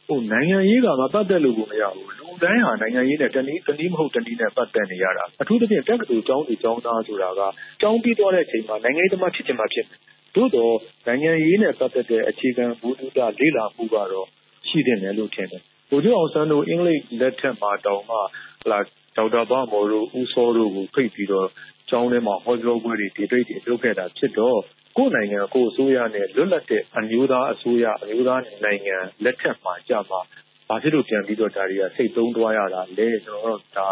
ဟိုနိုင်ငံရေးက မပတ်သက်လို့ကိုမရဘူး လူတိုင်းဟာ နိုင်ငံရေးနဲ့တနည်းတနည်းမဟုတ် တနည်းနဲ့ ပတ်သက်နေရတာ အထူးသဖြင့် တက္ကသိုလ်ကျောင်းသူ ကျောင်းသားဆိုတာက ကျောင်းပြီးသွားတဲ့အချိန်မှာ နိုင်ငံရေးသမား ဖြစ်ချင်မှဖြစ်မယ် သို့တော့နိုင်ငံရေးနဲ့ ပတ်သက်တဲ့ အခြေခံဘုဒ္ဓတာလေ့လာမှုကတော့ ရှိတယ်လို့ ထင်တယ်ဘုရားအောင်ဆန်းတို့ အင်္ဂလိပ်လက်ထက်မှာတောင်မှဟလာဒေါက်တာဘာမော်တို့ ဦးစောတို့ကို ဖိတ်ပြီးတော့ ကျောင်းထဲမှာ ဟောပြောပွဲတွေဒီတိတ်တွေ လုပ်ခဲ့တာဖြစ်တော့ ကိုယ်နိုင်ငံကိုယ်အစိုးရနဲ့ လွတ်လပ်တဲ့ အမျိုးသားအစိုးရ အမျိုးသားနိုင်ငံ လက်ထက်မှာကြာမှာဘာဖြစ်လို့ ပြန်ပြီးတော့ ဒါတွေကစိတ်သုံးသွားရတာလဲ ကျွန်တော်တို့ဒါ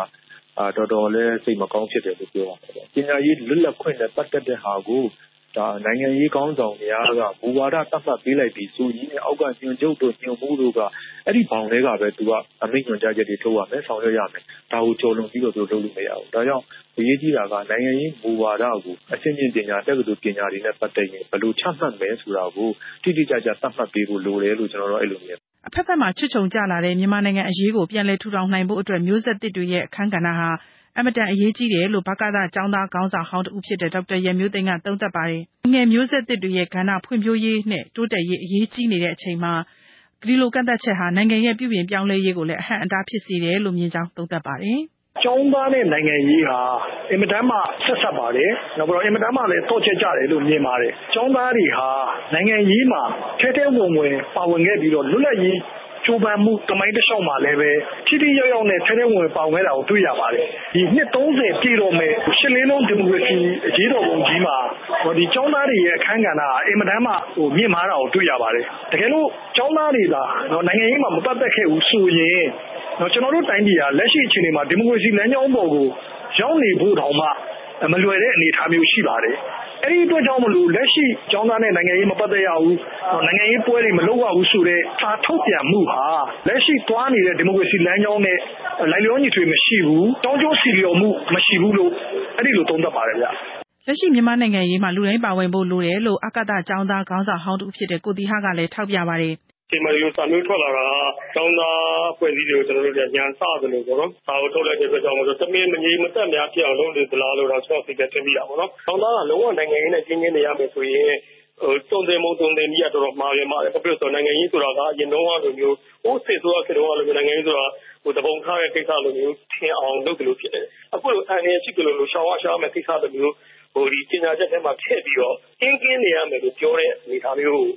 အာတော်တော်လေး စိတ်မကောင်းဖြစ်တယ်လို့ ပြောရမှာပေါ့ပညာရေးလွတ်လပ်ခွင့်နဲ့ ပတ်သက်တဲ့ဟာကိုဒါ နိုင်ငံရေးကောင်းဆောင်များကဘူဝါဒတတ်မှတ်ပေးလိုက်ပြီးဆိုကြီးနဲ့အောက်က ညွန်ကျုပ်တို့ ညွန်မှုတို့က အဲ့ဒီဘောင်တွေကပဲ သူက အမိန့်ညွန်ကြားချက်တွေ ထုတ်ရမယ် ဆောင်ရွက်ရမယ် ဒါကိုကြော်လွန်ပြီးတော့ သူလုပ်လို့မရဘူး ဒါကြောင့် အရေးကြီးတာက နိုင်ငံရေးဘူဝါဒကိုအရှင်းချင်းပညာ တက္ကသိုလ်ပညာတွေနဲ့ ပတ်သက်ရင် ဘယ်လိုချမှတ်မယ်ဆိုတာကို တိတိကျကျ သတ်မှတ်ပေးဖို့ လိုတယ်လို့ ကျွန်တော်တို့အဲ့လိုမြင်အဖက်ဖက်မှာ ချွတ်ချုံကြလာတဲ့ မြန်မာနိုင်ငံအရေးကို ပြန်လည်ထူထောင်နိုင်ဖို့အတွက် မျိုးဆက်သစ်တွေရဲ့ အခန်းကဏ္ဍဟာ အမတန်အရေးကြီးတယ်လို့ဘကသကျောင်းသားခေါင်းဆောင်ဟောင်းတဦးဖြစ်တဲ့ ဒေါက်တာရမျိုးသိန်းက သုံးသပ်ပါတယ်။ငယ်မျိုးဆက်သစ်တွေရဲ့ကဏ္ဍဖွံ့ဖြိုးရေးနဲ့ တိုးတက်ရေး အရေးကြီးနေတဲ့အချိန်မှာ ဒီလိုကန့်သက်ချက်ဟာ နိုင်ငံရဲ့ ပြုပြင်ပြောင်းလဲရေးကိုလည်း အဟန့်အတားဖြစ်စေတယ်လို့ မြင်ကြောင်း သုံးသပ်ပါတယ်။ကျောင်းသားနဲ့နိုင်ငံရေးဟာ အင်မတန်မှ ဆက်ဆက်ပါတယ်။နောက်ပြီးတော့ အင်မတန်မှလည်းတော့ချက်ကြတယ်လို့ မြင်ပါတယ်။ကျောင်းသားတွေဟာ နိုင်ငံရေးမှာ ထဲထဲဝင်ဝင်ပါဝင်ခဲ့ပြီးတော့ လွတ်လပ်ရေး ကြိုးပမ်းမှုတမိုင်းတစ်လျှောက်မှာလည်းပဲ ထိထိရောက်ရောက်နဲ့ ထဲထဲဝင်ပါဝင်တာကို တွေ့ရပါတယ် ဒီနှစ်30ပြည့်တော့မဲ့ရှစ်လေးလုံး ဒီမိုကရေစီ အရေးတော်ပုံကြီးမှာဒီចောင်းသားတွေရဲ့ အခန်းကဏ္ဍအင်မတန်မှဟိုမြင့်မားတာကို တွေ့ရပါတယ် တကယ်လို့ចောင်းသားတွေသာနော်နိုင်ငံရေးမှာ မပတ်သက်ခဲ့ဘူးဆိုရင်နော်ကျွန်တော်တို့တိုင်းပြည်ဟာ လက်ရှိအခြေအနေမှာ ဒီမိုကရေစီလမ်းကြောင်းပေါ်ကို ရောက်နေဖို့တောင်မှ မလွယ်တဲ့ အနေအထားမျိုး ရှိပါတယ် အဲ့ဒီအတွက်ကြောင့်မလို့ လက်ရှိကျောင်းသားနဲ့ နိုင်ငံရေးမပတ်သက်ရဘူး နိုင်ငံရေးပွဲတွေ မလုပ်ရဘူးဆိုတဲ့ စာထုတ်ပြန်မှုဟာ လက်ရှိသွားနေတဲ့ ဒီမိုကရေစီလမ်းကြောင်းနဲ့ လိုက်လျောညီထွေမရှိဘူး တောင်းကျိုးစီလျော်မှု မရှိဘူးလို့ အဲ့ဒီလို သုံးသပ်ပါတယ်ဗျ လက်ရှိမြန်မာနိုင်ငံရေးမှာ လူတိုင်းပါဝင်ဖို့လိုတယ်လို့ အကတကျောင်းသား ခေါင်းဆောင်ဟောင်းတူဖြစ်တဲ့ ကိုတီဟကလည်း ထောက်ပြပါတယ် ဒီမှာဒီစာမျိုးထွက်လာတာကျောင်းသားဖွဲ့စည်းတွေကို ကျွန်တော်တို့ညံစသလိုပေါ့နော်။ဒါကိုထုတ်လိုက်တဲ့အတွက်ကြောင့်မို့လို့ တမင်မငြိမ်မသက်များဖြစ်အောင် လုပ်နေသလားလို့တော့ကျွန်တော်သိတဲ့ထင်မိတာပေါ့နော်။ကျောင်းသားက လုံးဝနိုင်ငံရေးနဲ့ကျင်းကျင်းနေရမယ်ဆိုရင်ဟိုတုံတယ်မုံတုံတယ်ကြီးက တော်တော်မှားရမှာ။ဘာဖြစ်လို့ဆိုနိုင်ငံရေးဆိုတာက အရင်တုန်းကလိုမျိုး ဟိုစစ်ဆိုတာခေတ္တကလိုမျိုး နိုင်ငံရေးဆိုတာဟိုတပုံထားတဲ့ကိစ္စလိုမျိုး ထင်အောင်လုပ်တယ်လို့ဖြစ်တယ်။အခုလို အန်ရရှိကြလို့လို့ရှောင်းဝါရှားမဲ့ကိစ္စလိုမျိုးဟိုဒီပညာချက်ထဲမှာထည့်ပြီးတော့ ကင်းကင်းနေရမယ်လို့ပြောတဲ့ အနေအထားမျိုးဟို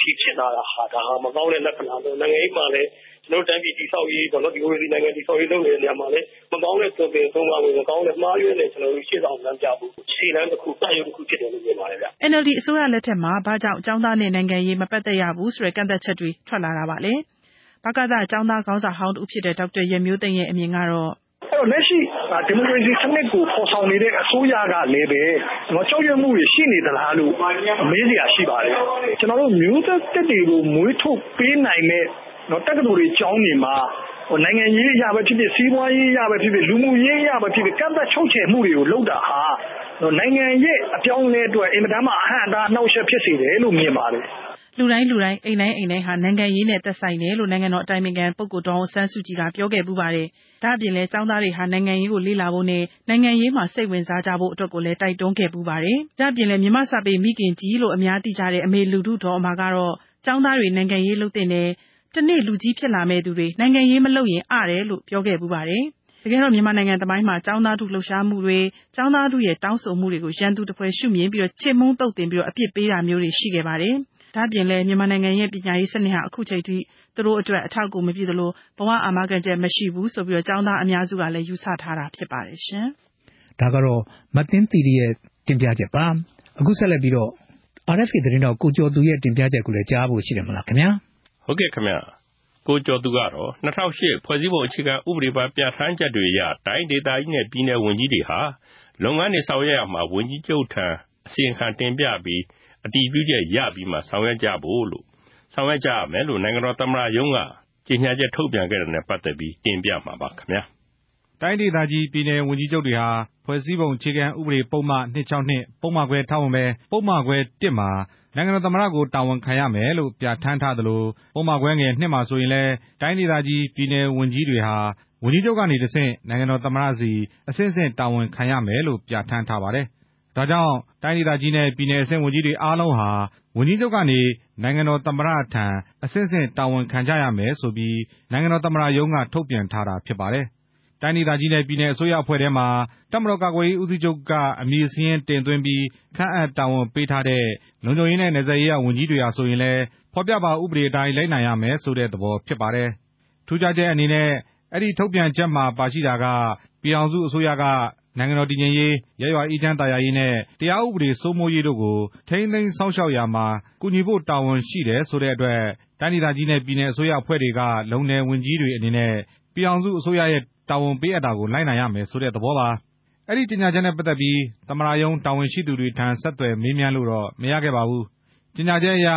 ထီဖြစ်လာတာဟာ ဒါဟာ မကောင်းတဲ့လက္ခဏာလို့ နိုင်ငံရေးမှာလည်း ကျွန်တော်တိုင်းပြည်တိဆောက်ရေးပေါ့နော်ဒီလိုဒီနိုင်ငံတိဆောက်ရေး လုပ်နေတဲ့နေရာမှာလည်း မကောင်းတဲ့ သွင်ပြင်သုံးပါးကိုမကောင်းတဲ့ မှားယွင်းတဲ့ကျွန်တော်တို့ရှေ့ဆောင်လမ်းပြဖို့ခြေလမ်းတစ်ခု စရုပ်တစ်ခု ဖြစ်တယ်လို့ မြင်ပါတယ်ဗျ NLD အစိုးရလက်ထက်မှာ ဘာကြောင့်အကြောင်းသားနဲ့ နိုင်ငံရေး မပတ်သက်ရဘူးဆိုတဲ့ ကန့်သက်ချက်တွေ ထွက်လာတာပါလေဘကသအကြောင်းသားခေါင်းဆောင်ဟောင်းတူဖြစ်တဲ့ ဒေါက်တာရမျိုးသိန်းရဲ့ အမြင်ကတော့အဲ့တော့လက်ရှိ ဒီမိုကရေစီစနစ်ကို ဖော်ဆောင်နေတဲ့ အစိုးရကလည်းပဲကျွန်တော်ကြောက်ရွံ့မှုတွေ ရှိနေသလားလို့ မေးစရာရှိပါတယ် ကျွန်တော်တို့ မျိုးသက်တက်တွေကို မွေးထုတ်ပေးနိုင်တဲ့နော်တက္ကသိုလ်တွေ ကျောင်းတွေမှာဟိုနိုင်ငံရေးရပဲဖြစ်ဖြစ် စီးပွားရေးရပဲဖြစ်ဖြစ် လူမှုရေးရပဲဖြစ်ဖြစ် ကန့်သက်ချုပ်ချယ်မှုတွေကို လုပ်တာဟာ နိုင်ငံရဲ့ အပြောင်းအလဲအတွက် အင်မတန်မှ အဟန့်အတားနှောက်ယှက် ဖြစ်စေတယ်လို့ မြင်ပါတယ် လူတိုင်းလူတိုင်း အိမ်တိုင်းအိမ်တိုင်းဟာ နိုင်ငံရေးနဲ့ သက်ဆိုင်တယ်လို့ နိုင်ငံတော်အတိုင်ပင်ခံပုဂ္ဂိုလ် ဒေါ်အောင်ဆန်းစုကြည်က ပြောခဲ့ပူပါတယ်။ဒါ့အပြင်လည်း ကျောင်းသားတွေဟာ နိုင်ငံရေးကို လေ့လာဖို့နဲ့ နိုင်ငံရေးမှာ စိတ်ဝင်စားကြဖို့အတွက်ကိုလည်း တိုက်တွန်းခဲ့ပူပါတယ်။ဒါ့အပြင်လည်း မြမစာပေမိခင်ကြီးလို့ အများသိကြတဲ့ အမေလူထုတော်အမကတော့ ကျောင်းသားတွေ နိုင်ငံရေးလုပ်တဲ့နယ်တနေ့ လူကြီးဖြစ်လာမဲ့သူတွေ နိုင်ငံရေးမလုပ်ရင် အတယ်လို့ ပြောခဲ့ပူပါတယ်။တကယ်တော့ မြန်မာနိုင်ငံသမိုင်းမှာ ကျောင်းသားထုလှုပ်ရှားမှုတွေ ကျောင်းသားထုရဲ့ တောင်းဆိုမှုတွေကို ရန်သူတပွဲရှုမြင်ပြီးတော့ချေမှုန်းတုတ်တင်ပြီးတော့အပြစ်ပေးတာမျိုးတွေ ရှိခဲ့ပါတယ်။ ဒါ့အပြင်လည်း မြန်မာနိုင်ငံရဲ့ ပညာရေးစနစ်ဟာ အခုချိန်ထိ သူတို့အတွက် အထောက်အကူမပြုသလို ဘဝအာမခံချက်မရှိဘူးဆိုပြီးတော့ကျောင်းသားအများစုကလည်း ယူဆထားတာဖြစ်ပါတယ်ရှင်။ဒါကတော့မတင်တီရဲ့ တင်ပြချက်ပါ။အခုဆက်လက်ပြီးတော့ RFA သတင်းတော်ကိုကျော်သူရဲ့ တင်ပြချက်ကိုလည်း ကြားဖို့ရှိတယ်မလားခင်ဗျာ။ဟုတ်ကဲ့ခင်ဗျ။ကိုကျော်သူကတော့2008ဖွဲ့စည်းပုံအခြေခံဥပဒေပါ ပြဋ္ဌာန်းချက်တွေအရ တိုင်းဒေသကြီးနဲ့ ပြည်နယ်ဝန်ကြီးတွေဟာ လုပ်ငန်းတွေဆောင်ရွက်ရမှာ ဝန်ကြီးချုပ်ထံ အစီရင်ခံတင်ပြပြီး အတည်ပြုချက်ရပြီးမှဆောင်ရွက်ကြဖို့လို့ဆောင်ရွက်ကြရမယ်လို့နိုင်ငံတော်သမ္မတရုံးကကြေညာချက်ထုတ်ပြန်ခဲ့တဲ့နဲ့ပတ်သက်ပြီးတင်ပြမှာပါခင်ဗျာ။တိုင်းဒေသကြီးပြည်နယ်ဝန်ကြီးချုပ်တွေဟာဖွဲ့စည်းပုံအခြေခံဥပဒေပုဒ်မ262ပုဒ်မခွဲထောက်ဝင်ပဲပုဒ်မခွဲ1မှာနိုင်ငံတော်သမ္မတကိုတာဝန်ခံရမယ်လို့ပြဋ္ဌာန်းထားသလိုပုဒ်မခွဲငယ်နှစ်မှာဆိုရင်လည်းတိုင်းဒေသကြီးပြည်နယ်ဝန်ကြီးတွေဟာဝန်ကြီးချုပ်ကနေတဆင့်နိုင်ငံတော်သမ္မတဆီအဆင့်ဆင့်တာဝန်ခံရမယ်လို့ပြဋ္ဌာန်းထားပါတယ်။ ဒါကြောင့် တိုင်းဒေသကြီးနဲ့ ပြည်နယ်အဆင့် ဝန်ကြီးတွေအားလုံးဟာ ဝန်ကြီးချုပ်ကနေ နိုင်ငံတော်သမ္မတထံ အဆင့်ဆင့် တာဝန်ခံကြရမယ်ဆိုပြီး နိုင်ငံတော်သမ္မတရုံးက ထုတ်ပြန်ထားတာဖြစ်ပါတယ်။တိုင်းဒေသကြီးနဲ့ ပြည်နယ်အစိုးရအဖွဲ့ထဲမှာ တပ်မတော်ကာကွယ်ရေးဦးစီးချုပ်က အမည်စာရင်းတင်သွင်းပြီး ခန့်အပ်တာဝန်ပေးထားတဲ့ လုံခြုံရေးနဲ့ နယ်စပ်ရေးရာဝန်ကြီးတွေဟာဆိုရင်လည်း ဖော်ပြပါဥပဒေအတိုင်း လိုက်နာရမယ်ဆိုတဲ့သဘောဖြစ်ပါတယ်။ထူးခြားချက်အနေနဲ့ အဲဒီထုတ်ပြန်ချက်မှာပါရှိတာက ပြည်ထောင်စုအစိုးရက နိုင်ငံတော် တည်ငြိမ်ရေး၊ရပ်ရွာအေးချမ်းသာယာရေးနဲ့ တရားဥပဒေစိုးမိုးရေးတို့ကို ထိန်းသိမ်းစောင့်ရှောက်ရာမှာ ကူညီဖို့ တာဝန်ရှိတယ်ဆိုတဲ့အတွက် တိုင်းဒေသကြီးနဲ့ ပြည်နယ်အစိုးရအဖွဲ့တွေက လုံနယ်ဝန်ကြီးတွေအနေနဲ့ ပြည်ထောင်စုအစိုးရရဲ့ တာဝန်ပေးအပ်တာကို လိုက်နာရမယ်ဆိုတဲ့သဘောပါ။အဲဒီကြေညာချက်နဲ့ပတ်သက်ပြီး သမ္မတရုံးတာဝန်ရှိသူတွေထံ ဆက်သွယ်မေးမြန်းလို့တော့ မရခဲ့ပါဘူး။ကြေညာချက်အရ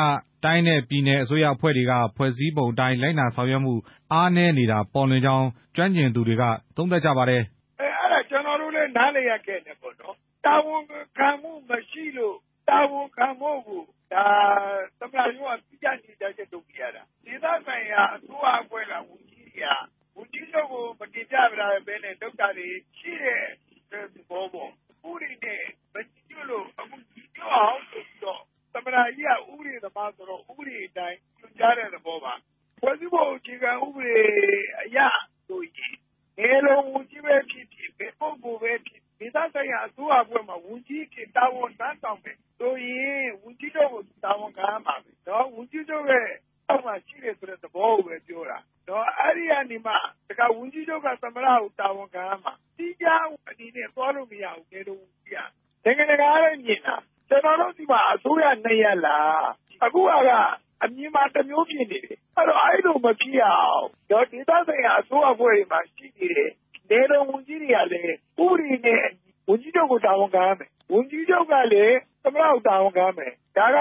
တိုင်းနဲ့ပြည်နယ်အစိုးရအဖွဲ့တွေက ဖွဲ့စည်းပုံအတိုင်း လိုက်နာဆောင်ရွက်မှု အားနည်းနေတာ ပေါ်လွင်ကြောင်း ကျွမ်းကျင်သူတွေက သုံးသပ်ကြပါတယ်။ အဲအဲ့ဒါ ကျနော်တို့လည်း နားလည်ရခဲ့တယ်ပေါ့နော်။တာဝန်ခံမှုမရှိလို့ တာဝန်ခံဖို့ကိုဒါသမ္မတရုံးကပြညွှန်ကြားချက် ထုတ်ခဲ့ရတာ။ဒေသဆိုင်ရာ အစိုးရအဖွဲ့က ဝန်ကြီးတွေက ဝန်ကြီးချုပ်ကို မတင်ပြဘဲနဲ့ လုပ်တာတွေ ရှိတဲ့သဘောပေါ့။ဥပဒေနဲ့ မညီညွတ်လို့ အခု ညီညွတ်အောင်ဆိုပြီးတော့ သမ္မတကြီးက ဥပဒေသမားဆိုတော့ ဥပဒေအတိုင်း ညွှန်ကြားတဲ့သဘောပါ။ဖွဲ့စည်းပုံအခြေခံဥပဒေအရဆိုရင် နယ်လုံဝန်ကြီးပဲဖြစ်ဖြစ် ဘယ်ပုဂ္ဂိုလ်ပဲဖြစ်ဖြစ် ဒေသဆိုင်ရာ အစိုးရအဖွဲ့မှာ ဝန်ကြီးအဖြစ် တာဝန်ထမ်းဆောင်မယ်ဆိုရင် ဝန်ကြီးချုပ်ကို တာဝန်ခံရမှာပဲ။ဝန်ကြီးချုပ်ရဲ့ အောက်မှာရှိတယ်ဆိုတဲ့ သဘောကိုပဲ ပြောတာ။အဲဒီကနေမှ ဝန်ကြီးချုပ်က သမ္မတကို တာဝန်ခံရမှာ။သီးခြားအနေနဲ့ သွားလို့မရဘူး နယ်လုံဝန်ကြီးက။နိုင်ငံတကာကလည်း မြင်တာ။ကျနော်တို့ဆီမှာ အစိုးရနှစ်ရပ်လား။အခုဟာက အမြင်မှာတမျိုး ဖြစ်နေတယ်။အဲဒီလို မဖြစ်အောင် ဒေသဆိုင်ရာ အစိုးရအဖွဲ့တွေမှာ ရှိနေတဲ့ နယ်လုံဝန်ကြီးတွေကလည်း ဥပဒေနဲ့အညီ ဝန်ကြီးချုပ်ကို တာဝန်ခံရမယ်။ဝန်ကြီးချုပ်ကလည်း သမ္မတကို တာဝန်ခံရမယ်။ဒါက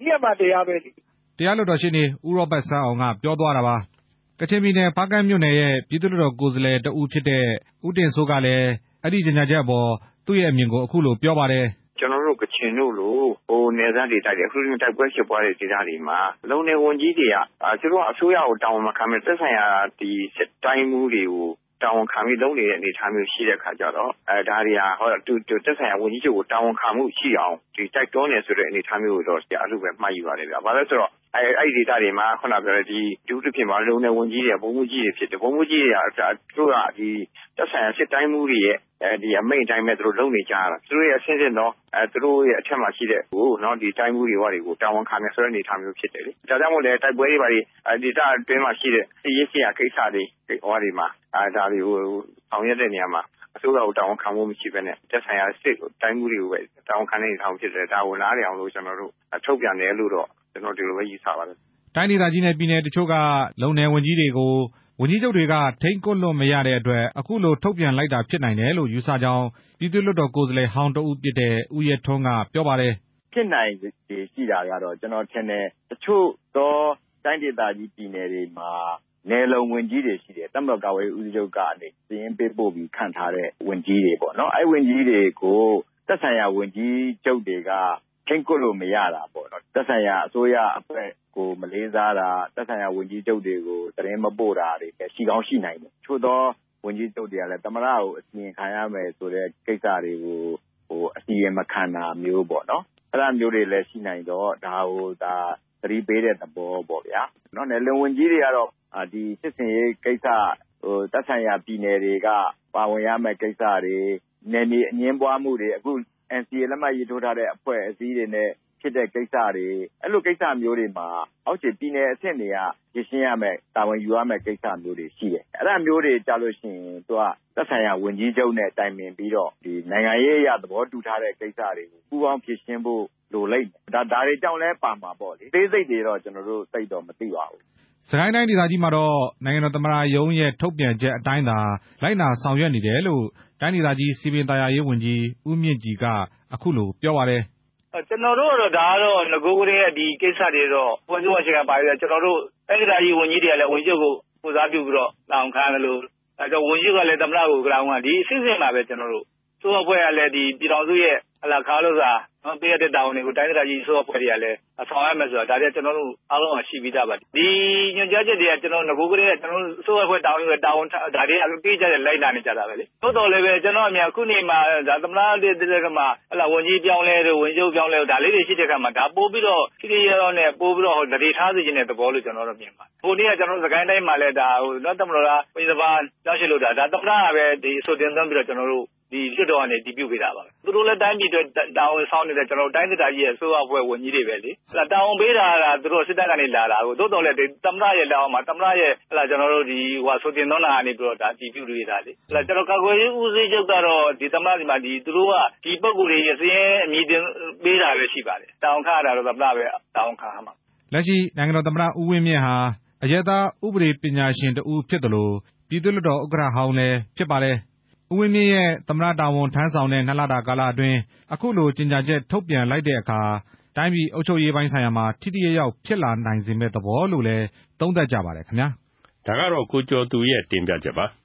နိယာမတရားပဲလေ။”တရားလွှတ်တော်ရှေ့နေ ဦးရောဘတ်စန်းအောင်က ပြောသွားတာပါ။ကချင်ပြည်နယ် ဖားကန့်မြို့နယ်ရဲ့ ပြည်သူ့လွှတ်တော် ကိုယ်စားလှယ် တစ်ဦးဖြစ်တဲ့ ဦးတင်စိုးကလည်း အဲဒီကြေညာချက်အပေါ် သူ့ရဲ့အမြင်ကို အခုလိုပြောပါတယ်။“ ကျနော်တို့ ကချင်တို့လို နယ်စပ်ဒေသတွေ အထူးသဖြင့် တိုက်ပွဲဖြစ်ပွားတဲ့ဒေသတွေမှာ လုံနယ်ဝန်ကြီးတွေက သူတို့က အစိုးရကို တာဝန်မခံဘဲ သက်ဆိုင်ရာ တိုင်းမှူးတွေကို တာဝန်ခံပြီး လုပ်နေတဲ့ အနေအထားမျိုး ရှိတဲ့အခါကျတော့ ဒါတွေဟာ သက်ဆိုင်ရာ ဝန်ကြီးချုပ်ကို တာဝန်ခံမှုရှိအောင် တိုက်တွန်းတယ်ဆိုတဲ့ အနေအထားမျိုးကိုတော့ အဲလိုပဲ မှတ်ယူပါတယ်ဗျ။ဘာလို့လဲဆိုတော့ အဲဒီဒေသတွေမှာခုနပြောတဲ့အထူးသဖြင့် လုံနယ်ဝန်ကြီးတွေက ဗိုလ်မှူးကြီးတွေ ဖြစ်တယ်။ဗိုလ်မှူးကြီးတွေက သူတို့က သက်ဆိုင်ရာ စစ်တိုင်းမှူးတွေရဲ့ အမိန့်အတိုင်းပဲ သူတို့လုပ်နေကြရတာ။သူတို့ရဲ့အဆင့်ဆင့်သော သူတို့ရဲ့အထက်မှာရှိတဲ့ တိုင်းမှူးတွေကို တာဝန်ခံမယ်ဆိုတဲ့ အနေအထားမျိုးဖြစ်တယ်လေ။ဒါကြောင့်မို့လည်း တိုက်ပွဲတွေ ဘာတွေ ဒေသအတွင်းမှာရှိတဲ့ စစ်ရေးဆိုင်ရာကိစ္စတွေမှာ ဒါတွေကို ဆောင်ရွက်တဲ့နေရာမှာ အစိုးရကို တာဝန်ခံမှုမရှိဘဲနဲ့ သက်ဆိုင်ရာစစ်တိုင်းမှူးတွေကိုပဲ တာဝန်ခံတဲ့အနေအထားဖြစ်တယ်။ဒါကို နားလည်အောင်လို့ ကျနော်တို့ ထုတ်ပြန်တယ်လို့တော့ ကျနော် ဒီလိုပဲ ယူဆပါတယ်။”တိုင်းဒေသကြီးနဲ့ ပြည်နယ်တချို့က လုံနယ်ဝန်ကြီးတွေကို ဝန်ကြီးချုပ်တွေက ထိန်းကွပ်လို့မရတဲ့အတွက် အခုလို ထုတ်ပြန်လိုက်တာဖြစ်နိုင်တယ်လို့ ယူဆကြောင်း ပြည်သူ့လွှတ်တော် ကိုယ်စားလှယ်ဟောင်းတစ်ဦးဖြစ်တဲ့ ဦးရဲထွန်း က ပြောပါတယ်။“ဖြစ်နိုင်ခြေရှိတာကတော့ ကျနော်ထင်တယ် တချို့သော တိုင်းဒေသကြီး ပြည်နယ်တွေမှာ နယ်လုံဝန်ကြီးတွေရှိတယ်။တပ်မတော်ကာကွယ်ရေးဦးစီးချုပ်ကနေ စာရင်းပေးပို့ပြီး ခန့်ထားတဲ့ ဝန်ကြီးတွေပေါ့နော်။အဲဒီဝန်ကြီးတွေကို သက်ဆိုင်ရာ ဝန်ကြီးချုပ်တွေက ထိန်းကွပ်လို့မရတာပေါ့နော် သက်ဆိုင်ရာ အစိုးရအဖွဲ့ ကို မလေးစားတာ၊သက်ဆိုင်ရာ ဝန်ကြီးချုပ်တွေကို သတင်းမပို့တာတွေလည်း ရှိကောင်းရှိနိုင်တယ်။တချို့သော ဝန်ကြီးချုပ်တွေကလည်း သမ္မတကို အစီရင်ခံရမယ်ဆိုတဲ့ ကိစ္စတွေကို အစီရင်မခံတာမျိုးပေါ့နော်။အဲဒါမျိုးတွေလည်း ရှိနိုင်တော့ ဒါကို သတိပေးတဲ့သဘောပေါ့ဗျာ။နယ်လုံဝန်ကြီးတွေကတော့ ဒီစစ်ဆင်ရေးကိစ္စ သက်ဆိုင်ရာပြည်နယ်တွေက ပါဝင်ရမယ့်ကိစ္စတွေ၊နယ်မြေအငြင်းပွားမှုတွေ အခု NCA လက်မှတ်ရေးထိုးထားတဲ့ အဖွဲ့အစည်းတွေနဲ့ ဖြစ်တဲ့ကိစ္စတွေ အဲလိုကိစ္စမျိုးတွေမှာ အောက်ခြေပြည်နယ်အဆင့်တွေက ဖြေရှင်းရမယ့် တာဝန်ယူရမယ့်ကိစ္စမျိုးတွေ ရှိတယ်။အဲဒါမျိုးတွေကျလို့ရှိရင် သူက သက်ဆိုင်ရာဝန်ကြီးချုပ်နဲ့ တိုင်ပင်ပြီးတော့ နိုင်ငံရေးအရ သဘောတူထားတဲ့ကိစ္စတွေကို ပူးပေါင်းဖြေရှင်းဖို့ လိုလိမ့်မယ်။ဒါတွေကြောင့်လည်းပါမှာပေါ့လေ။အသေးစိတ်တွေတော့ ကျနော်တို့ သိပ်တော့မသိပါဘူး။စစ်ကိုင်းတိုင်းဒေသကြီးမှာတော့ နိုင်ငံတော်သမ္မတရုံးရဲ့ ထုတ်ပြန်ချက်အတိုင်းသာ လိုက်နာဆောင်ရွက်နေတယ်လို့ တိုင်းဒေသကြီး စည်ပင်သာယာရေးဝန်ကြီး ဦးမြင့်ကြည်က အခုလိုပြောပါတယ် ကျနော်တို့ကတော့ ဒါကတော့ နဂိုကတည်းက ဒီကိစ္စတွေတော့ ဖွဲ့စည်းပုံအခြေခံပါပြီးကျနော်တို့ တိုင်းဒေသကြီးဝန်ကြီးတွေကလည်း ဝန်ကြီးချုပ်ကို ကိုယ်စားပြုပြီးတော့ တာဝန်ခံရသလို ဝန်ကြီးချုပ်ကလည်း သမ္မတကို တာဝန်ခံ ဒီအဆင့်ဆင့်ပါပဲ ကျနော်တို့ အစိုးရအဖွဲ့ကလည်း ပြည်ထောင်စုရဲ့ ခါးလုပ်စာ ပေးအပ်တဲ့ တာဝန်တွေကို တိုင်းဒေသကြီး အစိုးရအဖွဲ့တွေကလည်း ဆောင်ရွက်မယ်ဆိုတာဒါတွေကကျနော်တို့ အားလုံးကရှိပြီးသားပါ။ဒီညွှန်ကြားချက်တွေက ကျနော်တို့ နဂိုကတည်းကကျနော်တို့အစိုးရအဖွဲ့ တာဝန်ယူတဲ့တာဝန်ဒါတွေအတိအကျ လိုက်နာနေကြတာပဲလေ။သို့သော်လည်းပဲ ကျနော့်အမြင်အခုနေမှာ သမ္မတဖြစ်တဲ့အခါမှာ ဝန်ကြီးအပြောင်းအလဲတို့ ဝန်ကြီးချုပ် အပြောင်းအလဲတို့ ဒါလေးတွေ ရှိတဲ့အခါမှာ ဒါပိုပြီးတော့ ထိထိရောက်ရောက်နဲ့ ပိုပြီးတော့ သတိထားစေချင်တဲ့သဘောလို့ ကျနော်တော့ မြင်ပါတယ်။ဟိုနေ့ကကျနော်တို့စစ်ကိုင်းတိုင်းမှာလည်း တပ်မတော်ကဝန်ကြီးတပါးပြောင်းရွှေ့လုပ်တာဒါသမ္မတကပဲ အဆိုတင်သွင်းပြီးတော့ ကျနော်တို့ လွှတ်တော်ကနေ အတည်ပြုပေးတာပါပဲ။သူတို့လည်း တိုင်းပြည်အတွက် တာဝန်ဆောင်နေတဲ့ကျနော်တို့တိုင်းဒေသကြီးရဲ့အစိုးရအဖွဲ့ ဝန်ကြီးတွေပဲလေ။တာဝန်ပေးတာက သူတို့ စစ်တပ်ကနေ လာတာကိုသို့သော်လည်း သမ္မတရဲ့ လက်အောက်မှာ သမ္မတရဲ့ကျနော်တို့အဆိုတင်သွင်းတာကနေပြီးတော့အတည်ပြုပေးတာလေ။ကာကွယ်ရေးဦးစီးချုပ်ကတော့ သမ္မတဆီမှာ သူတို့က ဒီပုဂ္ဂိုလ်တွေစာရင်း အမည်တင်ပေးတာပဲ ရှိပါတယ်။တာဝန်ခန့်အပ်တာတော့ သမ္မတပဲ တာဝန်ခံရမှာ။လက်ရှိ နိုင်ငံတော်သမ္မတ ဦးဝင်းမြင့်ဟာ အရပ်သားဥပဒေပညာရှင်တစ်ဦးဖြစ်သလို ပြည်သူ့လွှတ်တော် ဥက္ကဋ္ဌဟောင်းလည်း ဖြစ်ပါတယ်။ ဦးဝင်းမြင့်ရဲ့ သမ္မတတာဝန်ထမ်းဆောင်တဲ့နှစ်လတာကာလအတွင်း အခုလိုကြေညာချက် ထုတ်ပြန်လိုက်တဲ့အခါ တိုင်းပြည်အုပ်ချုပ်ရေးပိုင်းဆိုင်ရာမှာ ထိထိရောက်ရောက်ဖြစ်လာနိုင်စေမယ့်သဘောလို့လည်း သုံးသပ်ကြပါတယ်ခင်ဗျာ။ဒါကတော့ ကိုကျော်သူရဲ့ တင်ပြချက်ပါ။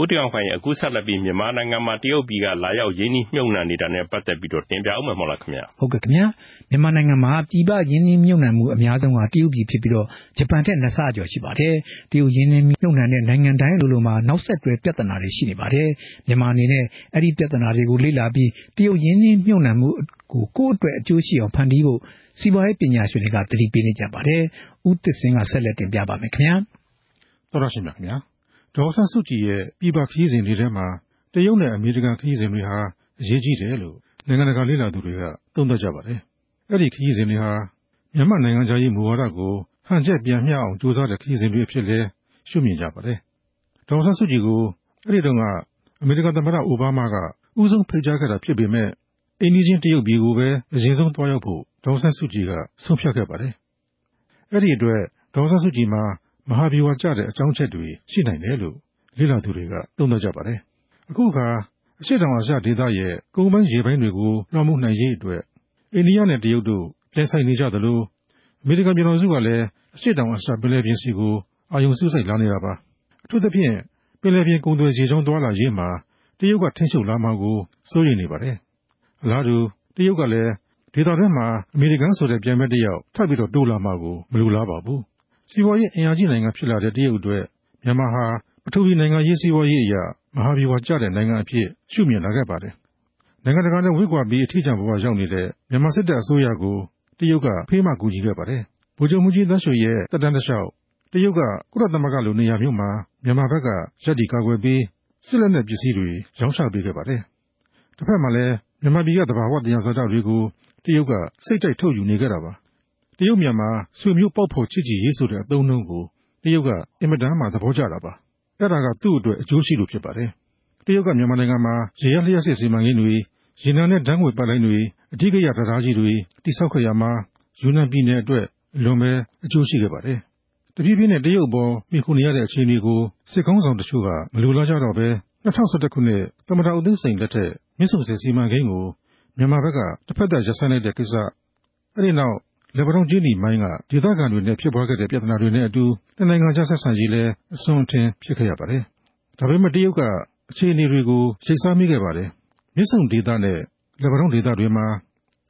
ဦးတင်အောင်ခိုင် အခုဆက်လက်ပြီး မြန်မာနိုင်ငံမှာ တရုတ်ပြည်က လာရောက်ရင်းနှီးမြှုပ်နှံနေတာနဲ့ ပတ်သက်ပြီးတော့ တင်ပြအောင်မယ်မဟုတ်လားခင်ဗျာ။ဟုတ်ကဲ့ခင်ဗျာ။မြန်မာနိုင်ငံမှာ ပြည်ပရင်းနှီးမြှုပ်နှံမှုအများဆုံးက တရုတ်ပြည်ဖြစ်ပြီးတော့ ဂျပန်ထက်နှစ်ဆကျော်ရှိပါတယ်။တရုတ်ရင်းနှီးမြှုပ်နှံတဲ့နိုင်ငံတိုင်းလိုလိုမှာ နောက်ဆက်တွဲပြဿနာတွေရှိနေပါတယ်။မြန်မာအနေနဲ့ အဲ့ဒီပြဿနာတွေကိုလေ့လာပြီး တရုတ်ရင်းနှီးမြှုပ်နှံမှုကို ကိုယ့်အတွက်အကျိုးရှိအောင်ဖန်တီးဖို့ စီးပွားရေးပညာရှင်တွေက သတိပေးနေကြပါတယ်။ဦးသစ်စင်းက ဆက်လက်တင်ပြပါမယ်ခင်ဗျာ။သောရရှိမြခင်ဗျာ။ ဒေါ်ဆန်းစုကြည်ရဲ့ ပြည်ပခရီးစဉ်တွေထဲမှာ တရုတ်နဲ့ အမေရိကန် ခရီးစဉ်တွေဟာ အရေးကြီးတယ်လို့ နိုင်ငံတကာ လေ့လာသူတွေက သုံးသပ်ကြပါတယ်။အဲ့ဒီခရီးစဉ်တွေဟာ မြန်မာနိုင်ငံခြားရေးမူဝါဒကို ဟန်ချက်ပြန်မျှအောင် ကြိုးစားတဲ့ ခရီးစဉ်တွေဖြစ်လဲရှုမြင်ကြပါတယ်။ဒေါ်ဆန်းစုကြည်ကို အဲ့ဒီတုန်းက အမေရိကန်သမ္မတ အိုဘားမားက ဦးဆုံးဖိတ်ကြားခဲ့တာဖြစ်ပေမဲ့အိမ်နီးချင်း တရုတ်ပြည်ကိုပဲ အရင်ဆုံးသွားရောက်ဖို့ ဒေါ်ဆန်းစုကြည်က ဆုံးဖြတ်ခဲ့ပါတယ်။အဲ့ဒီအတွက် ဒေါ်ဆန်းစုကြည်မှာ မဟာဗျူဟာကျတဲ့အကြောင်းချက်တွေရှိနိုင်တယ်လို့လေ့လာသူတွေကသုံးသပ်ကြပါတယ်။အခုအခါအရှေ့တောင်အာရှဒေသရဲ့ကုန်းပိုင်းရေပိုင်းတွေကိုလွှမ်းမိုးနိုင်ရေးအတွက်အိန္ဒိယနဲ့တရုတ်တို့ပြိုင်ဆိုင်နေကြသလိုအမေရိကန်ပြည်ထောင်စုကလည်းအရှေ့တောင်အာရှပင်လယ်ပြင်စီကိုအာရုံစူးစိုက်လာနေတာပါ။အထူးသဖြင့်ပင်လယ်ပြင်ကုန်သွယ်ရေကြောင်းသွားလာရေးမှာတရုတ်ကထိန်းချုပ်လာမှာကိုစိုးရိမ်နေပါတယ်။အလားတူတရုတ်ကလည်းဒေသတွင်းမှာအမေရိကန်ဆိုတဲ့ပြိုင်ဘက်တစ်ယောက်ထပ်ပြီးတော့တိုးလာမှာကိုမလိုလားပါဘူး။ စီးပွားရေးအင်အားကြီးနိုင်ငံဖြစ်လာတဲ့ တရုတ်အတွက် မြန်မာဟာ ပထဝီနိုင်ငံရေး စီးပွားရေးအရာမဟာဗျူဟာကျတဲ့ နိုင်ငံအဖြစ် ရှုမြင်လာခဲ့ပါတယ်။နိုင်ငံတကာနဲ့ ဝေးကွာပြီး အထီးကျန်ဘဝရောက်နေတဲ့ မြန်မာစစ်တပ်အစိုးရကို တရုတ်က ဖေးမကူညီခဲ့ပါတယ်။ဗိုလ်ချုပ်မှုကြီးသန်းရွှေရဲ့တက်တန်းတစ်လျှောက် တရုတ်က ကုလသမဂ္ဂလို နေရာမျိုးမှာ မြန်မာဘက်က ရပ်တည်ကာကွယ်ပြီးစစ်လက်နက်ပစ္စည်းတွေ ရောင်းချပေးခဲ့ပါတယ်။တစ်ဖက်မှာလည်း မြန်မာပြည်က သဘာဝတရားဇာတတွေကို တရုတ်က စိတ်တိုက်ထုတ်ယူနေခဲ့တာပါ။ တရုတ်မြန်မာ ဆွေမျိုးပေါက်ဖော်ချစ်ကြည်ရေးဆိုတဲ့ အသုံးအနှုန်းကို တရုတ်က အင်မတန်မှ သဘောကျတာပါ။အဲ့ဒါက သူ့အတွက် အကျိုးရှိလို့ ဖြစ်ပါတယ်။တရုတ်က မြန်မာနိုင်ငံမှာ ရေရလျှက်စစ်စီမံကိန်းတွေ ရေနံနဲ့ဓာတ်ငွေပိုက်လိုင်းတွေအထူးကရတရားကြီးတွေတိစောက်ခဲ့ရမှာ ယူနန်ပြည်နယ်အတွက် အလွန်ပဲ အကျိုးရှိခဲ့ပါတယ်။တပြေးပြေးနဲ့ တရုတ်ပေါ်မိခုနေရတဲ့ အခြေအနေကို စစ်ကောင်းဆောင်တချို့က မလိုလားကြတော့ပဲ2011ခုနှစ် သမ္မတဦးသိန်းစိန်လက်ထက် မြစ်ဆုံဆည်စီမံကိန်းကို မြန်မာဘက်ကတစ်ဖက်သက်ရပ်ဆိုင်းလိုက်တဲ့ကိစ္စ အဲဒီနောက် လက်ပံကျင်းဒီမိုင်းက ဒေသခံတွေနဲ့ ဖြစ်ပွားခဲ့တဲ့ ပြဿနာတွေနဲ့အတူ နှစ်နိုင်ငံကြား ဆက်ဆံရေးလည်း အဆွန်အထင်ဖြစ်ခဲ့ရပါတယ်။ဒါပေမဲ့ တရုတ်က အခြေအနေတွေကို ရိပ်စားမိခဲ့ပါတယ်။မြစ်ဆုံဒေသနဲ့ လက်ပံဒေသတွေမှာ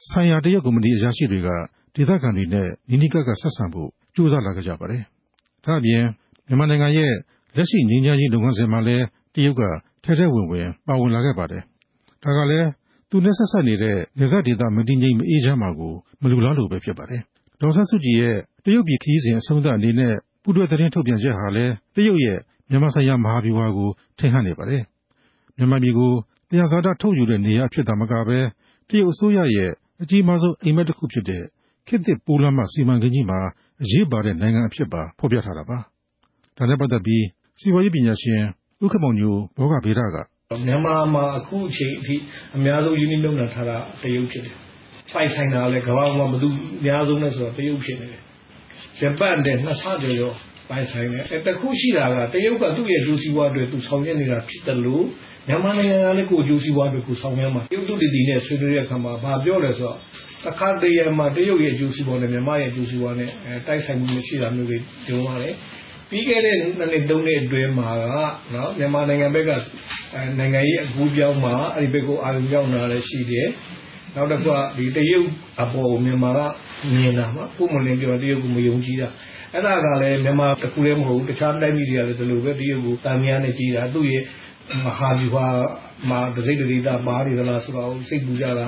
ဆိုင်ရာတရုတ်ကုမ္ပဏီအရာရှိတွေကတဒေသခံတွေနဲ့ နီးနီးကပ်ကပ်ဆက်ဆံဖို့ ကြိုးစားလာခဲ့ကြပါတယ်။ဒါ့အပြင် မြန်မာနိုင်ငံရဲ့ လက်ရှိငြိမ်းချမ်းရေးလုပ်ငန်းစဉ်မှာလည်း တရုတ်က ထဲထဲဝင်ဝင် ပါဝင်လာခဲ့ပါတယ်။ဒါကလည်း သူနဲ့ဆက်ဆက်နေတဲ့နေဆက်ဒေသ မတည်ငြိမ် မအေးချမ်းမှာကို မလူလားလို့ပဲ ဖြစ်ပါတယ်။ဒေါ်ဆန်းစုကြည်ရဲ့ တရုတ်ပြည်ခရီးစဉ် အဆုံးသတ်အနေနဲ့ ပူးတွဲသတင်းထုတ်ပြန်ချက်ဟာလည်း တရုတ်ရဲ့ မြန်မာဆိုင်ရာ မဟာဗျူဟာကို ထင်ဟပ်နေပါတယ်။မြန်မာပြည်ကို သယံဇာတ ထုတ်ယူတဲ့နေရာဖြစ်တာမကပဲ တရုတ်အစိုးရရဲ့ အကြီးမားဆုံး အိမ်မက်တစ်ခုဖြစ်တဲ့ ခေတ်သစ်ပိုးလမ်းမ စီမံကိန်းကြီးမှာ အရေးပါတဲ့ နိုင်ငံအဖြစ်ပါ ဖော်ပြထားတာပါ။ဒါနဲ့ပတ်သက်ပြီး စီးပွားရေးပညာရှင် ဦးခင်မောင်ညိုဘောဂဗေဒက မြန်မာမှာ အခုအချိန်အထိ အများဆုံးယင်းနှိမ့်နှုံးထားတာ တရုတ်ဖြစ်တယ်။ပိုက်ဆိုင်တာလည်း ကမ္ဘာမှာ ဘယ်သူအများဆုံးလဲဆိုတော့ တရုတ် ဖြစ်နေတယ်။ဂျပန်တဲ့နှစ်ဆကျော်ကျော် ပိုင်ဆိုင်တယ်။တခုရှိတာက တရုတ်က သူ့ရဲ့ဒုစီဝါတွေသူဆောင်ရွက်နေတာ ဖြစ်တယ်လို့မြန်မာနိုင်ငံကလည်း ကိုဒုစီဝါတွေကိုဆောင်ရွက်မှာ တရုတ်သူတည်တည်နဲ့ ဆွေးနွေးတဲ့အခါမှာ ဘာပြောလဲဆိုတော့ တခါတည်းရမှာ တရုတ်ရဲ့ဒုစီဝါနဲ့ မြန်မာရဲ့ဒုစီဝါနဲ့ တိုက်ဆိုင်မှုမရှိတာမျိုးတွေပြောရတယ်။ ပြီးခဲ့တဲ့ နှစ် နှစ်သုံးနှစ်အတွင်းမှာကနော်မြန်မာနိုင်ငံဘက်က နိုင်ငံရေးအကူပြောင်းမှာ အဲ့ဒီဘက်ကို အာရုံပြောင်းလာလည်းရှိတယ်။နောက်တစ်ခုကဒီတရုတ်အပေါ်မြန်မာက မြင်တာမှာပုံမလင်းပြောတရုတ်ကမယုံကြည်တာ အဲ့ဒါကလည်းမြန်မာတစ်ခုတည်းမဟုတ်ဘူး တခြားတိုင်းပြည်တွေကလည်း ဒီလိုပဲ တရုတ်ကိုတာမယာနဲ့ ကြည်တာ သူ့ရဲ့ မဟာဗျူဟာမှာဒစိတ်ဒိတာပါနေသလားဆိုတော့စိတ်ပူကြတာ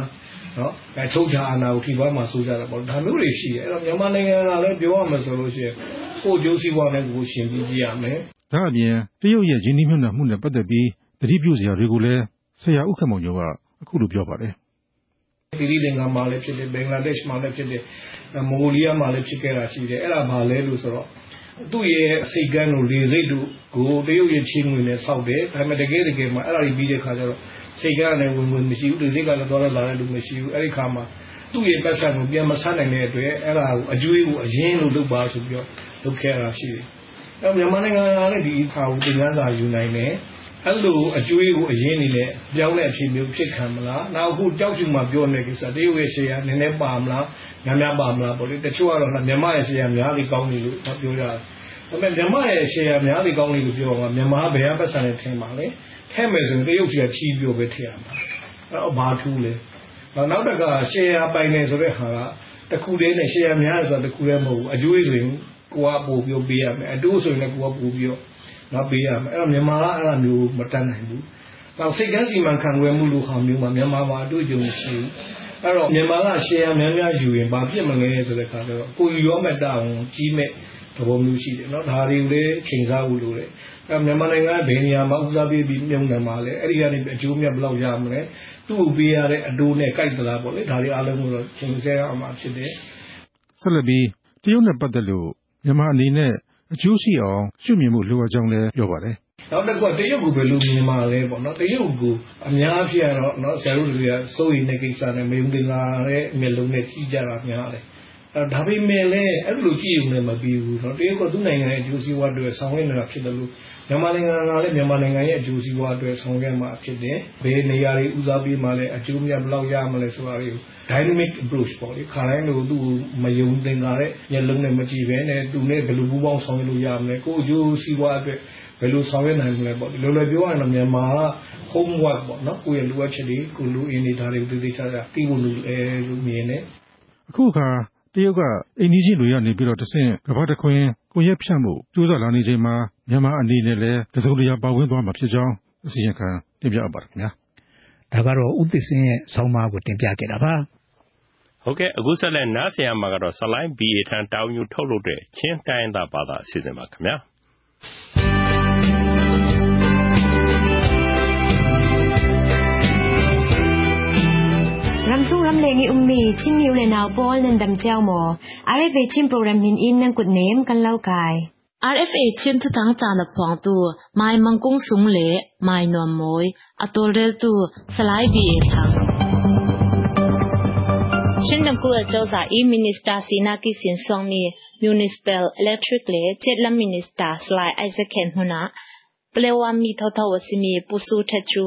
နော်အဲထုတ်ချာအာဏာကိုထိပါမှဆိုကြတာပေါ့ဒါမျိုးတွေရှိတယ်အဲ့တော့မြန်မာနိုင်ငံကလည်းပြောရမှာဆိုလို့ရှိရင်ကိုကျိုးစည်းပွားနဲ့ကိုရှင်ပြီးကြည့်ရမယ်ဒါအပြင်တရုတ်ရဲ့ရင်းနှီးမြှုပ်နှံမှုနဲ့ပတ်သက်ပြီးတတိပြုစရာတွေကိုလည်းဆရာဥက္ကမောင်ကျော်ကအခုလိုပြောပါတယ်သီရိလင်္ကာမှာလည်းဖြစ်တယ်ဘင်္ဂလားဒေ့ရှ်မှာလည်းဖြစ်တယ်မွန်ဂိုလီးယားမှာလည်းဖြစ်ခဲ့တာရှိတယ်အဲ့ဒါဘာလဲလို့ဆိုတော့သူ့ရဲ့စိတ်ကန်းတို့လေစိတ်တို့ကိုတရုတ်ရဲ့ချင်းငွေနဲ့ဆောက်တယ်ဒါပေမဲ့တကယ်တကယ်မှာအဲ့ဒါကြီးပြီးတဲ့ခါကျတော့ စိတ်ကန်းလည်းဝင်ဝင်မရှိဘူးလေစိတ်ကလည်းတော့လာတဲ့လူမရှိဘူးအဲ့ဒီခါမှာသူ့ရဲ့ပတ်စံကိုပြန်မဆန်းနိုင်တဲ့အတွက်အဲ့ဒါကိုအကျွေးကိုအရင်လို့လုပ်ပါဆိုပြီးတော့လုပ်ခဲ့တာရှိတယ်အဲ့မြန်မာနိုင်ငံကလည်းဒီအခါကိုတင်ပြစာယူနိုင်တယ်အဲ့လိုအကျွေးကိုအရင်နေနဲ့ပြောင်းတဲ့အဖြစ်မျိုးဖြစ်ခံမလားနောက်အခုကြောက်ချူမှာပြောနေကိစ္စတရုတ်ရဲ့ရှေ့ရနည်းနည်းပါမလားများများပါမလားပေါ့လေတချို့ကတော့မြန်မာရဲ့ရှေ့ရများပြီးကောင်းနေလို့ပြောကြတယ်ဒါပေမဲ့မြန်မာရဲ့ရှေ့ရများပြီးကောင်းနေလို့ပြောမှာမြန်မာဘယ်ကပတ်စံနဲ့ထင်ပါလဲ ထဲမယ်ဆိုရင်တရုတ်ကြီးကချီးပြောပဲထည့်ရမှာအဲ့တော့ဘာထူးလဲနောက်တကရှေ့ရပိုင်နေဆိုတဲ့ဟာကတခုတည်းနဲ့ရှေ့ရများဆိုတာတခုတည်းမဟုတ်ဘူးအကျွေးဆိုရင်ကိုကပို့ပြီးပေးရမယ်အတိုးဆိုရင်လည်းကိုကပို့ပြီးနော်ပေးရမယ်အဲ့တော့မြန်မာကအဲ့လိုမျိုးမတတ်နိုင်ဘူးနောက်စိတ်ကန်းစီမံခန့်ခွဲမှုလိုဟာမျိုးမှာမြန်မာမှာအတွေ့အကြုံရှိဘူးအဲ့တော့မြန်မာကရှယ်ယာများများယူရင်ဘာဖြစ်မလဲဆိုတဲ့ခါကျတော့ကိုယူရောမဲ့တောင်းကြီးမဲ့ သဘောမျိုးရှိတယ်နော်ဒါတွေကိုလည်းချိန်စားဖို့လိုတယ်အဲ့မြန်မာနိုင်ငံကဘယ်နေရာမှာဦးစားပေးပြီးမြုံနေမှာလဲအဲ့ဒီကနေအကျိုးမြတ်ဘယ်လောက်ရမလဲသူ့ကိုပေးရတဲ့အတိုးနဲ့ကြိုက်သလားပေါ့လေဒါတွေအားလုံးကိုတော့ချိန်ဆရအောင်မှာဖြစ်တယ်ဆက်လက်ပြီးတရုတ်နဲ့ပတ်သက်လို့မြန်မာအနေနဲ့အကျိုးရှိအောင်ရှုမြင်မှုလိုအပ်ကြောင်းလည်းပြောပါတယ်နောက်တစ်ခုကတရုတ်ကိုဘယ်လိုမြင်မှာလဲပေါ့နော်တရုတ်ကိုအများဖြစ်ရတော့နော်ဆရာတို့တွေကစိုးရိမ်တဲ့ကိစ္စနဲ့မယုံတင်လာတဲ့မျက်လုံးနဲ့ကြည့်ကြတာများတယ်အဲ ဒါပေမဲ့လည်းအဲ့လိုကြည့်ရုံနဲ့မပြီးဘူးနော်တရုတ်ကသူ့နိုင်ငံရဲ့အကျိုးစီးပွားတွေဆောင်ရွက်နေတာဖြစ်တယ်လို့မြန်မာနိုင်ငံကလည်းမြန်မာနိုင်ငံရဲ့အကျိုးစီးပွားတွေဆောင်ရွက်မှာဖြစ်တယ်ဘယ်နေရာတွေဦးစားပေးမှလည်းအကျိုးမြတ်ဘယ်လောက်ရမလဲဆိုတာတွေကို dynamic approach ပေါ့လေခါတိုင်းလိုသူ့မယုံတင်လာတဲ့မျက်လုံးနဲ့မကြည့်ဘဲနဲ့သူနဲ့ဘယ်လိုပူးပေါင်းဆောင်ရွက်လို့ရမလဲကိုအကျိုးစီးပွားအတွက်ဘယ်လိုဆောင်ရွက်နိုင်မလဲပေါ့ဒီလိုလိုပြောရရင်တော့မြန်မာက homework ပေါ့နော်ကိုယ့်ရဲ့လိုအပ်ချက်တွေကိုလိုအင်းနေတာတွေကိုသိသိချာချာသိဖို့လိုအဲလို့မြင်တယ်အခုအခါ တရုတ်က အိန္ဒိချင်းတွေကနေပြီးတော့တဆင့် ကမ္ဘာတခွင်ကိုရက်ဖြန့်မှုကြိုးစားလာနေချိန်မှာ မြန်မာအနေနဲ့လည်း တစုံတရာ ပါဝင်သွားမှာဖြစ်ကြောင်း အစီရင်ခံတင်ပြအပ်ပါတယ်ခင်ဗျာ ဒါကတော့ဥသစ်စင်းရဲ့ဆောင်းပါးကို တင်ပြခဲ့တာပါ ဟုတ်ကဲ့ အခုဆက်လက်နားဆင်ရမှာကတော့ ဆလိုင်း BA ထံတောင်းယူထုတ်လုပ်တဲ့ ချင်းတိုင်းသားဘာသာအစီအစဉ်ပါခင်ဗျာ sung ram le ngi ummi chin niu le naw bol nan dam chao mo rfa chin program min in nang kut nem kan lau kai RFA chin thu tang cha na phong tu mai mang kung sung le mai nom moi atol rel tu salai bi e thang Shin nam ku chau sa e minister sina ki sin song mi municipal electric le chet lam minister slai isaac hen huna plewa mi tho tho wasimi pusu thachu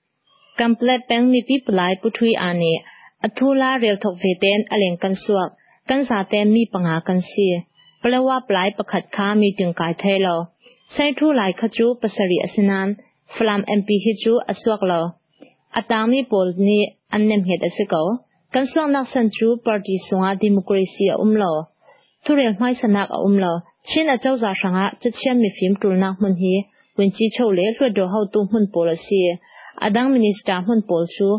Komplet peng mi pi plai puthui ane athula rel thok ve ten aleng kan suak kan sa ten mi panga kan si pelawa plai pakhat kha mi ting kai thailo sai thu lai khachu pasari asinan flam mp hi chu asuak lo atami pol ni annem het asiko kan suak nak san chu party sunga democracy a umlo thurel mai sanak a umlo shin a chau za sanga chachem mi phim tulna mun hi wen chi chou le hlwa do hau tu mun policy adang minister hun pol chu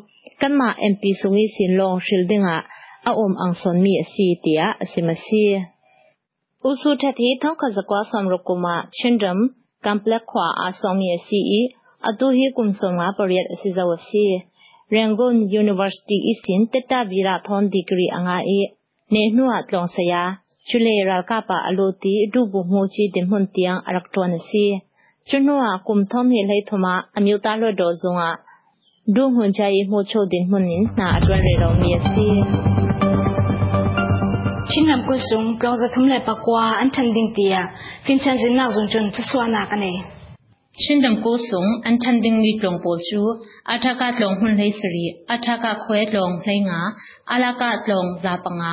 kanma mp sungi sin long shildinga a om ang son mi si tia asimasi usu thathi thong kha zakwa samro kuma chindam complex khwa a som mi si i atu hi kum som nga pariat asizawasi rangoon university isin teta vira thon degree anga e ne nuwa tlong saya chule ra ka pa aloti du bu mo chi din hun tiang arak ton si ကျွန်တော်ကကုမ်ထောင်းနေလေထမအမျိုးသားလွတ်တော်ဆုံးကဒုဟွန်ချာရေးမှုချုပ်တင်မှုနင်းနာအတွက်လေတော်မြေစီချင်းနမ်ကုဆုံကောဇထုံလေပကွာအန်ထန်ဒင်းတီယာဖင်ချန်ဇင်နာဇုံချွန်ဖဆွာနာကနေချင်းနမ်ကုဆုံအန်ထန်ဒင်းမီပလုံပိုချူအထကတ်လုံဟွန်လေစရီအထကခွဲလုံလေငါအလကတ်လုံဇာပငါ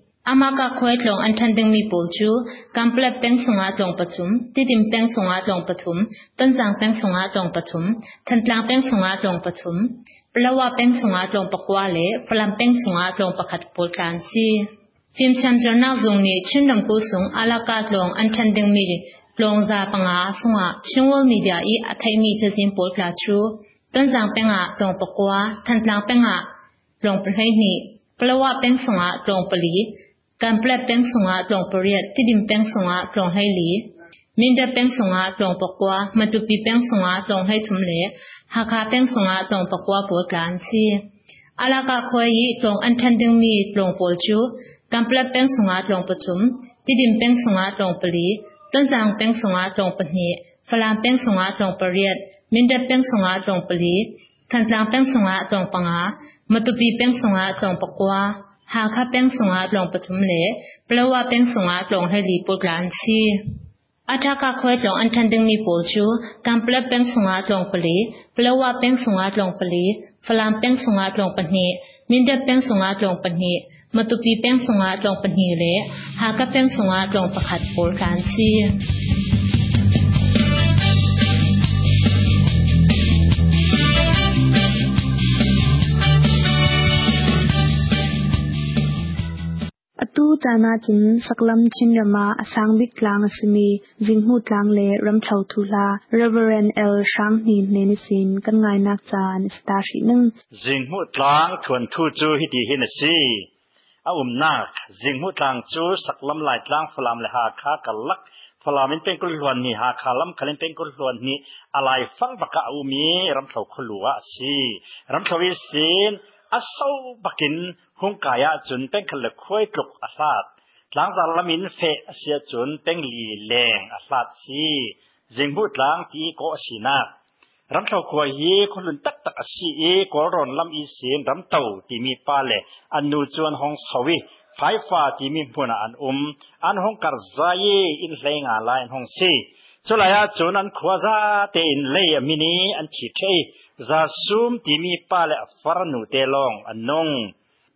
Amaka kwetlong anthanding mi polchu kample pengsunga tlong pathum titim pengsunga tlong pathum tanjang pengsunga tlong pathum thantlang pengsunga tlong pathum plawa pengsunga tlong pakwale phalam pengsunga tlong pakhat polkan si chim cham jarna zong ni chindam ko sung alaka tlong anthanding mi tlong za panga sunga chingwol media i athai mi chajin polka chu tanjang penga tlong pakwa thantlang penga tlong phai ni plawa pengsunga tlong pali chu athaka tlong hun lei sri athaka khwe tlong lei nga alaka tlong za panga alaka khwe tlong som nga pali mulun tlong som ri pathum amaka tlong som nga pali le amaka khwe tlong som thum patum pol kan si alaka khwe tlong an thanding mi pol chu palawa peng songa tlong pariat falam peng songa tlong pariat le minda peng songa tlong pali pol kan si amaka tlong an thanding mi pol chu ပလဝပင်းဆုံငါတုံပရိယဖလန်ပင်းဆုံငါတုံပလီလေမြင်ဒပင်းဆုံငါတုံပငါပိုတန်စီအမကခွဲတုံအန်ထန်တင်မီပိုချူကမ်ပလက်ပင်းဆုံငါတုံပချုံတိတင်ပင်းဆုံငါတုံပထုံတန်ဇန်ပင်းဆုံငါတုံပထုံထန်တလန်ပင်းဆုံငါတုံပထုံပလဝပင်းဆုံငါတုံပကွာလေဖလန်ပင်းဆုံငါတုံပခတ်ပိုတန်စီ ตูจานาจินสักลำชินรมาสังบิกลางสมีจิงหูตลางเลรำเฉาทุลา Reverend ลช้างนิเนนิสินกันไงนักจานสตาชินึงจิงหูตลางทวนทูจูฮิดีเฮนสีอาอุมนักจิงหูตลางจูสักลำลายตลางฟลามเลหาคากัลลักฟลามินเป็นกุลวนนีหาคาลัมคลินเป็นกุลวนนีอะไรฟังปะกะอุมีรำเฉาขลัวสีรำเทาวิสิน อาสาวบักินหุงกายจุนเป็นคขลัคุยกลุกอาสาดหลังจากละมินเฟเสียจุนเป็นลีแรงอาสาดซีจิงบูดลังที่โกสีนารำเท่าขวยเยคนลุนตักตักสีเอกร่อนลำอีเสียนรำเต่าที่มีปาเลอันนูจวนหองสวิไฟฟ้าที่มีพูนอันอุ้มอันหงกัรใจอินเลงอาลายหงสิจุลายาจุนอันขวาซาเตอินเลยมินีอันฉีเท ซาซุมที่มีป้าและฟารนูเตลองอันนง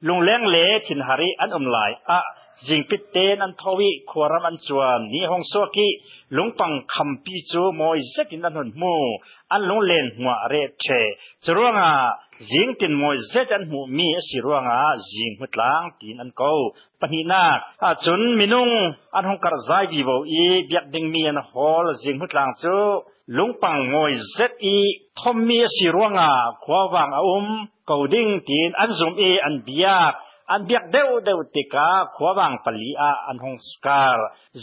ลุงเลี้ยงเล่ถิ่นหาริอันอมหลายอะจิงปิเตนอันทวีขวรมอันจวนนี่หงซัวกี้ลุงปังคำปีจูมอยเซตินอันหนมูอันลุงเลนหัวเรเชจรวงอาจิงตินมอยเซตันหูมีสิรวงอาจิงหุดลางตีนอันเกาปะนีนาอาจุนมินุงอันหงกระจายดีบอีเบียดดิงมีอันฮอลจิงหุดลางจู ลุงปังงอยเซอีทอมมีสิรวงาควาวังอุมกอดิ้งตีนอันซุมเออันเบียกอันเบียกเดวเดวติกาควาวังปลีอาอันฮงสกาล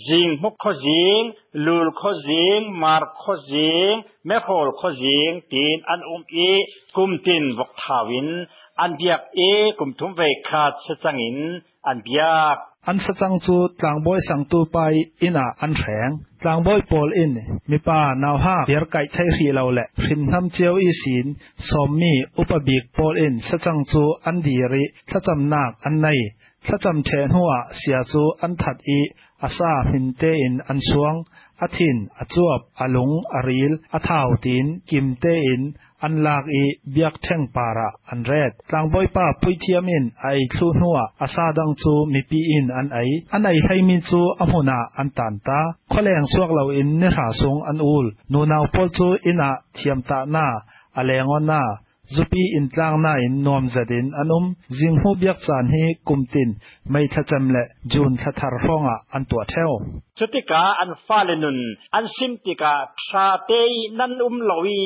จิงมุกขจิงลูลขจิงมาร์ขจิงแมโคลขจิงตีนอันอุมเอกุมตินวกทาวินอันเบียกเอกุมทุมเวคาดเสจังอินอันเบียก อันสจังจูตางบอยสังตูไปอินาอันแข็งตางบอยปอลอินมีป้านาวฮาเบียร์ไก่ไทยรีเราแหละพินทำเจียวอีสินสมมีอุปบิกปอลอินสจังจูอันดีริสจำนากอันใน สจำเทนหัวเสียจูอันถัดอีอาซาหินเตอินอันสวงอาทินอาจวบอาลุงอาริลอาท้าวตินกิมเตอินอันลากอีเบียกเทงปาระอันเรดตางบอยป้าพุยเทียมินไอคลูนัวอาซาดังจูมีปีอินอันไออันไอไทมินจูอมุนาอันตันตาขแรงสวกเราอินเนหาสงอันอูลนูนาวปอลจูอินาเทียมตานาอเลงอนนา ซุปีอินตลางนาอินนอมจัดินอันอมจิงหูเบียกสานให้กุมตินไม่ทะจำและจูนทะทารห้องอะอันตัวเท่าสุติกาอันฟาเลนุนอันซิมติกาชาเตยนันอุมลวี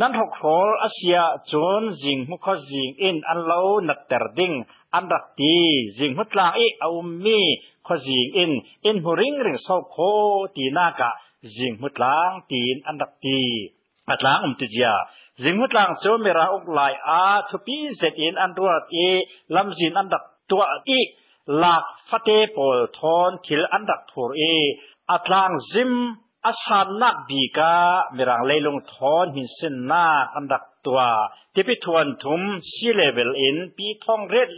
นันหกขอลอาเซียจนจิงมุขจิงอินอันเลวนักเตอร์ดิงอันรักดีจิงหุตลางอีเอามีขจิงอินอินหูริงริงโซโคตีนากะจิงหุตลางตีนอันรักดีอัตลางอุมติจยา ริงริงอีรำสัพุนกิมินอันตลานอีอันอินมีติลีซี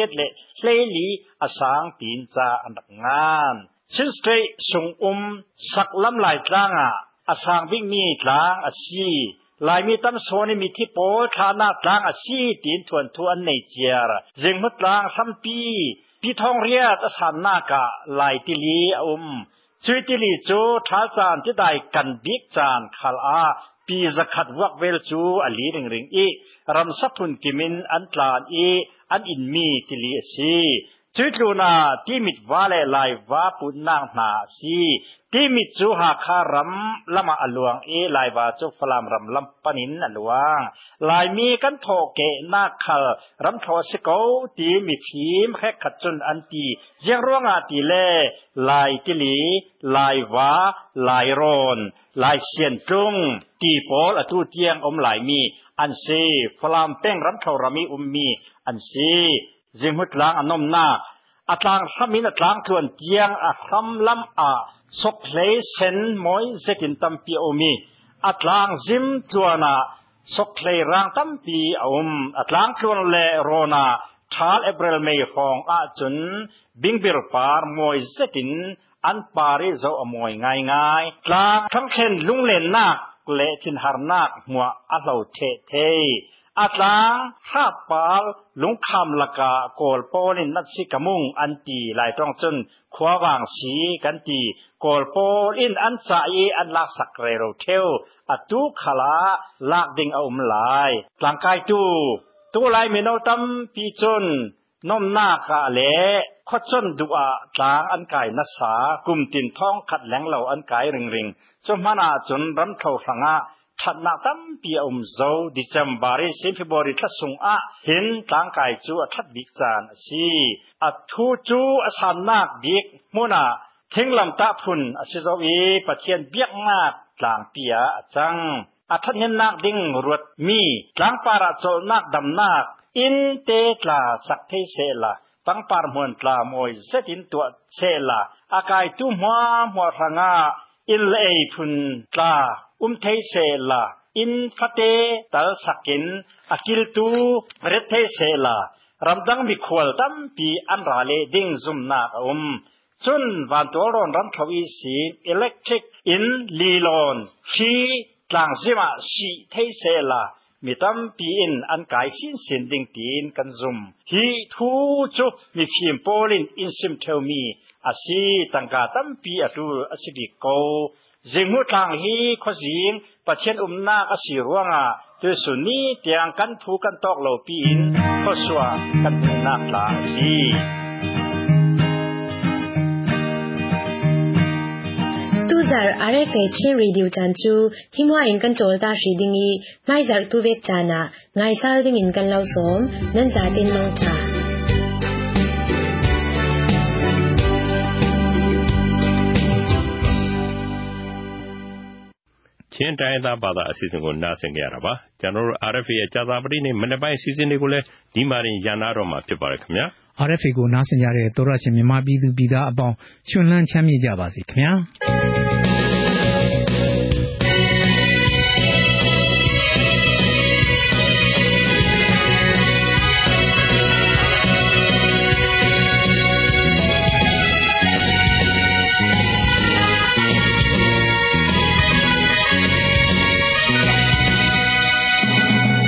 ช่วยทูนาที่มิดวาเลลายวาปุนนางนาซีที่มิจูหาคารำละมาอลวงเอลา ยบาจุฟลามรำลำปนินอลวงลายมีกันโทเกนาคลรำทอสิโกตีมีพีมแค่ขัดจนอันตียังร่วงอาตีเลลายติลีลายวาลายรอน ลายเสียนจุงตีโปลอตุเตียงอมลายมีอันซีฟลามเป้งรำเทารามีอุมมีอันซีจิมุตลางอนมนาอัตลางสมินอัตลางทวนเตียงอัคำลำอา sok hlei sen moi zekin tampi omi atlang zim tuana sok hlei rang tampi om atlang tuan le rona thal april mei hong a chun bingbir par moi zetin an pari zo amoi ngai ngai tlang thang khen lung len nak le thin har nak mua a lo the the อัตลาข้าปาลลุงคำละกาโกลโปนินนัดสิกมุงอันตีหลายต้องจนขวาวางสีกันตีโกลโปลินอันใจอันลักสักเรโรเทวอตุขลาลากดิงเอามลายหลังกายตูตัวลายเมนเอาตัมปีจนน้มหน้ากะเลขดจนดูอาตางอันกายนัสสากุมตินท้องขัดแหลงเหล่าอันกายริงริงจนมานาจนรำเท่าสังะ ทัดนาตั้มปีอมโซดิจัมบาริสิฟิบริทัสงอะเห็นต่างกายจูทัดบิกจานสีอัทูจูอสันนักบิกมุนาทิ้งลำตาพุนอสิโซอีปะเทียนเบียกมากต่างเปียจังอัทันเนนักดิ่งรวดมีต่างปาราโจนักดำนักอินเตตลาสักเทเสลาตั้งปารมวนตลามอยเซตินตัวเซลาอากายตุมหัวหัวรังาอิลเอพุนตลา um thei se la in fate tal sakin akil tu ret thei se la ramdang mi khwal tam pi an ra le ding zum na um chun van to ron ram thawi si electric in lilon hi tlang zima si thei se la mi tam pi in an kai sin sin ding tin kan zum hi thu chu mi phim polin in sim theu mi asi tangka tam pi atu asidi ko จิงมุทางฮีขจิงปะเชนอุมนาก็สิรวงอ่ะตัวสุนีเตียงกันผูกันตอกเหล่าปีนขสวากันนักลาสีတူဇာ ချင်းတိုင်းသားဘာသာအစီအစဉ်ကိုနားဆင်ကြရတာပါကျွန်တော်တို့ RFA ရဲ့ကြာသပတေးနေ့မနေ့ပိုင်းအစီအစဉ်တွေကိုလည်းဒီမှာရင်ရန်နာတော့မှာဖြစ်ပါတယ်ခင်ဗျာ RFA ကိုနားဆင်ကြတဲ့သောရရှင်မြန်မာပြည်သူပြည်သားအပေါင်းရှင်လန်းချမ်းမြေ့ကြပါစေခင်ဗျာ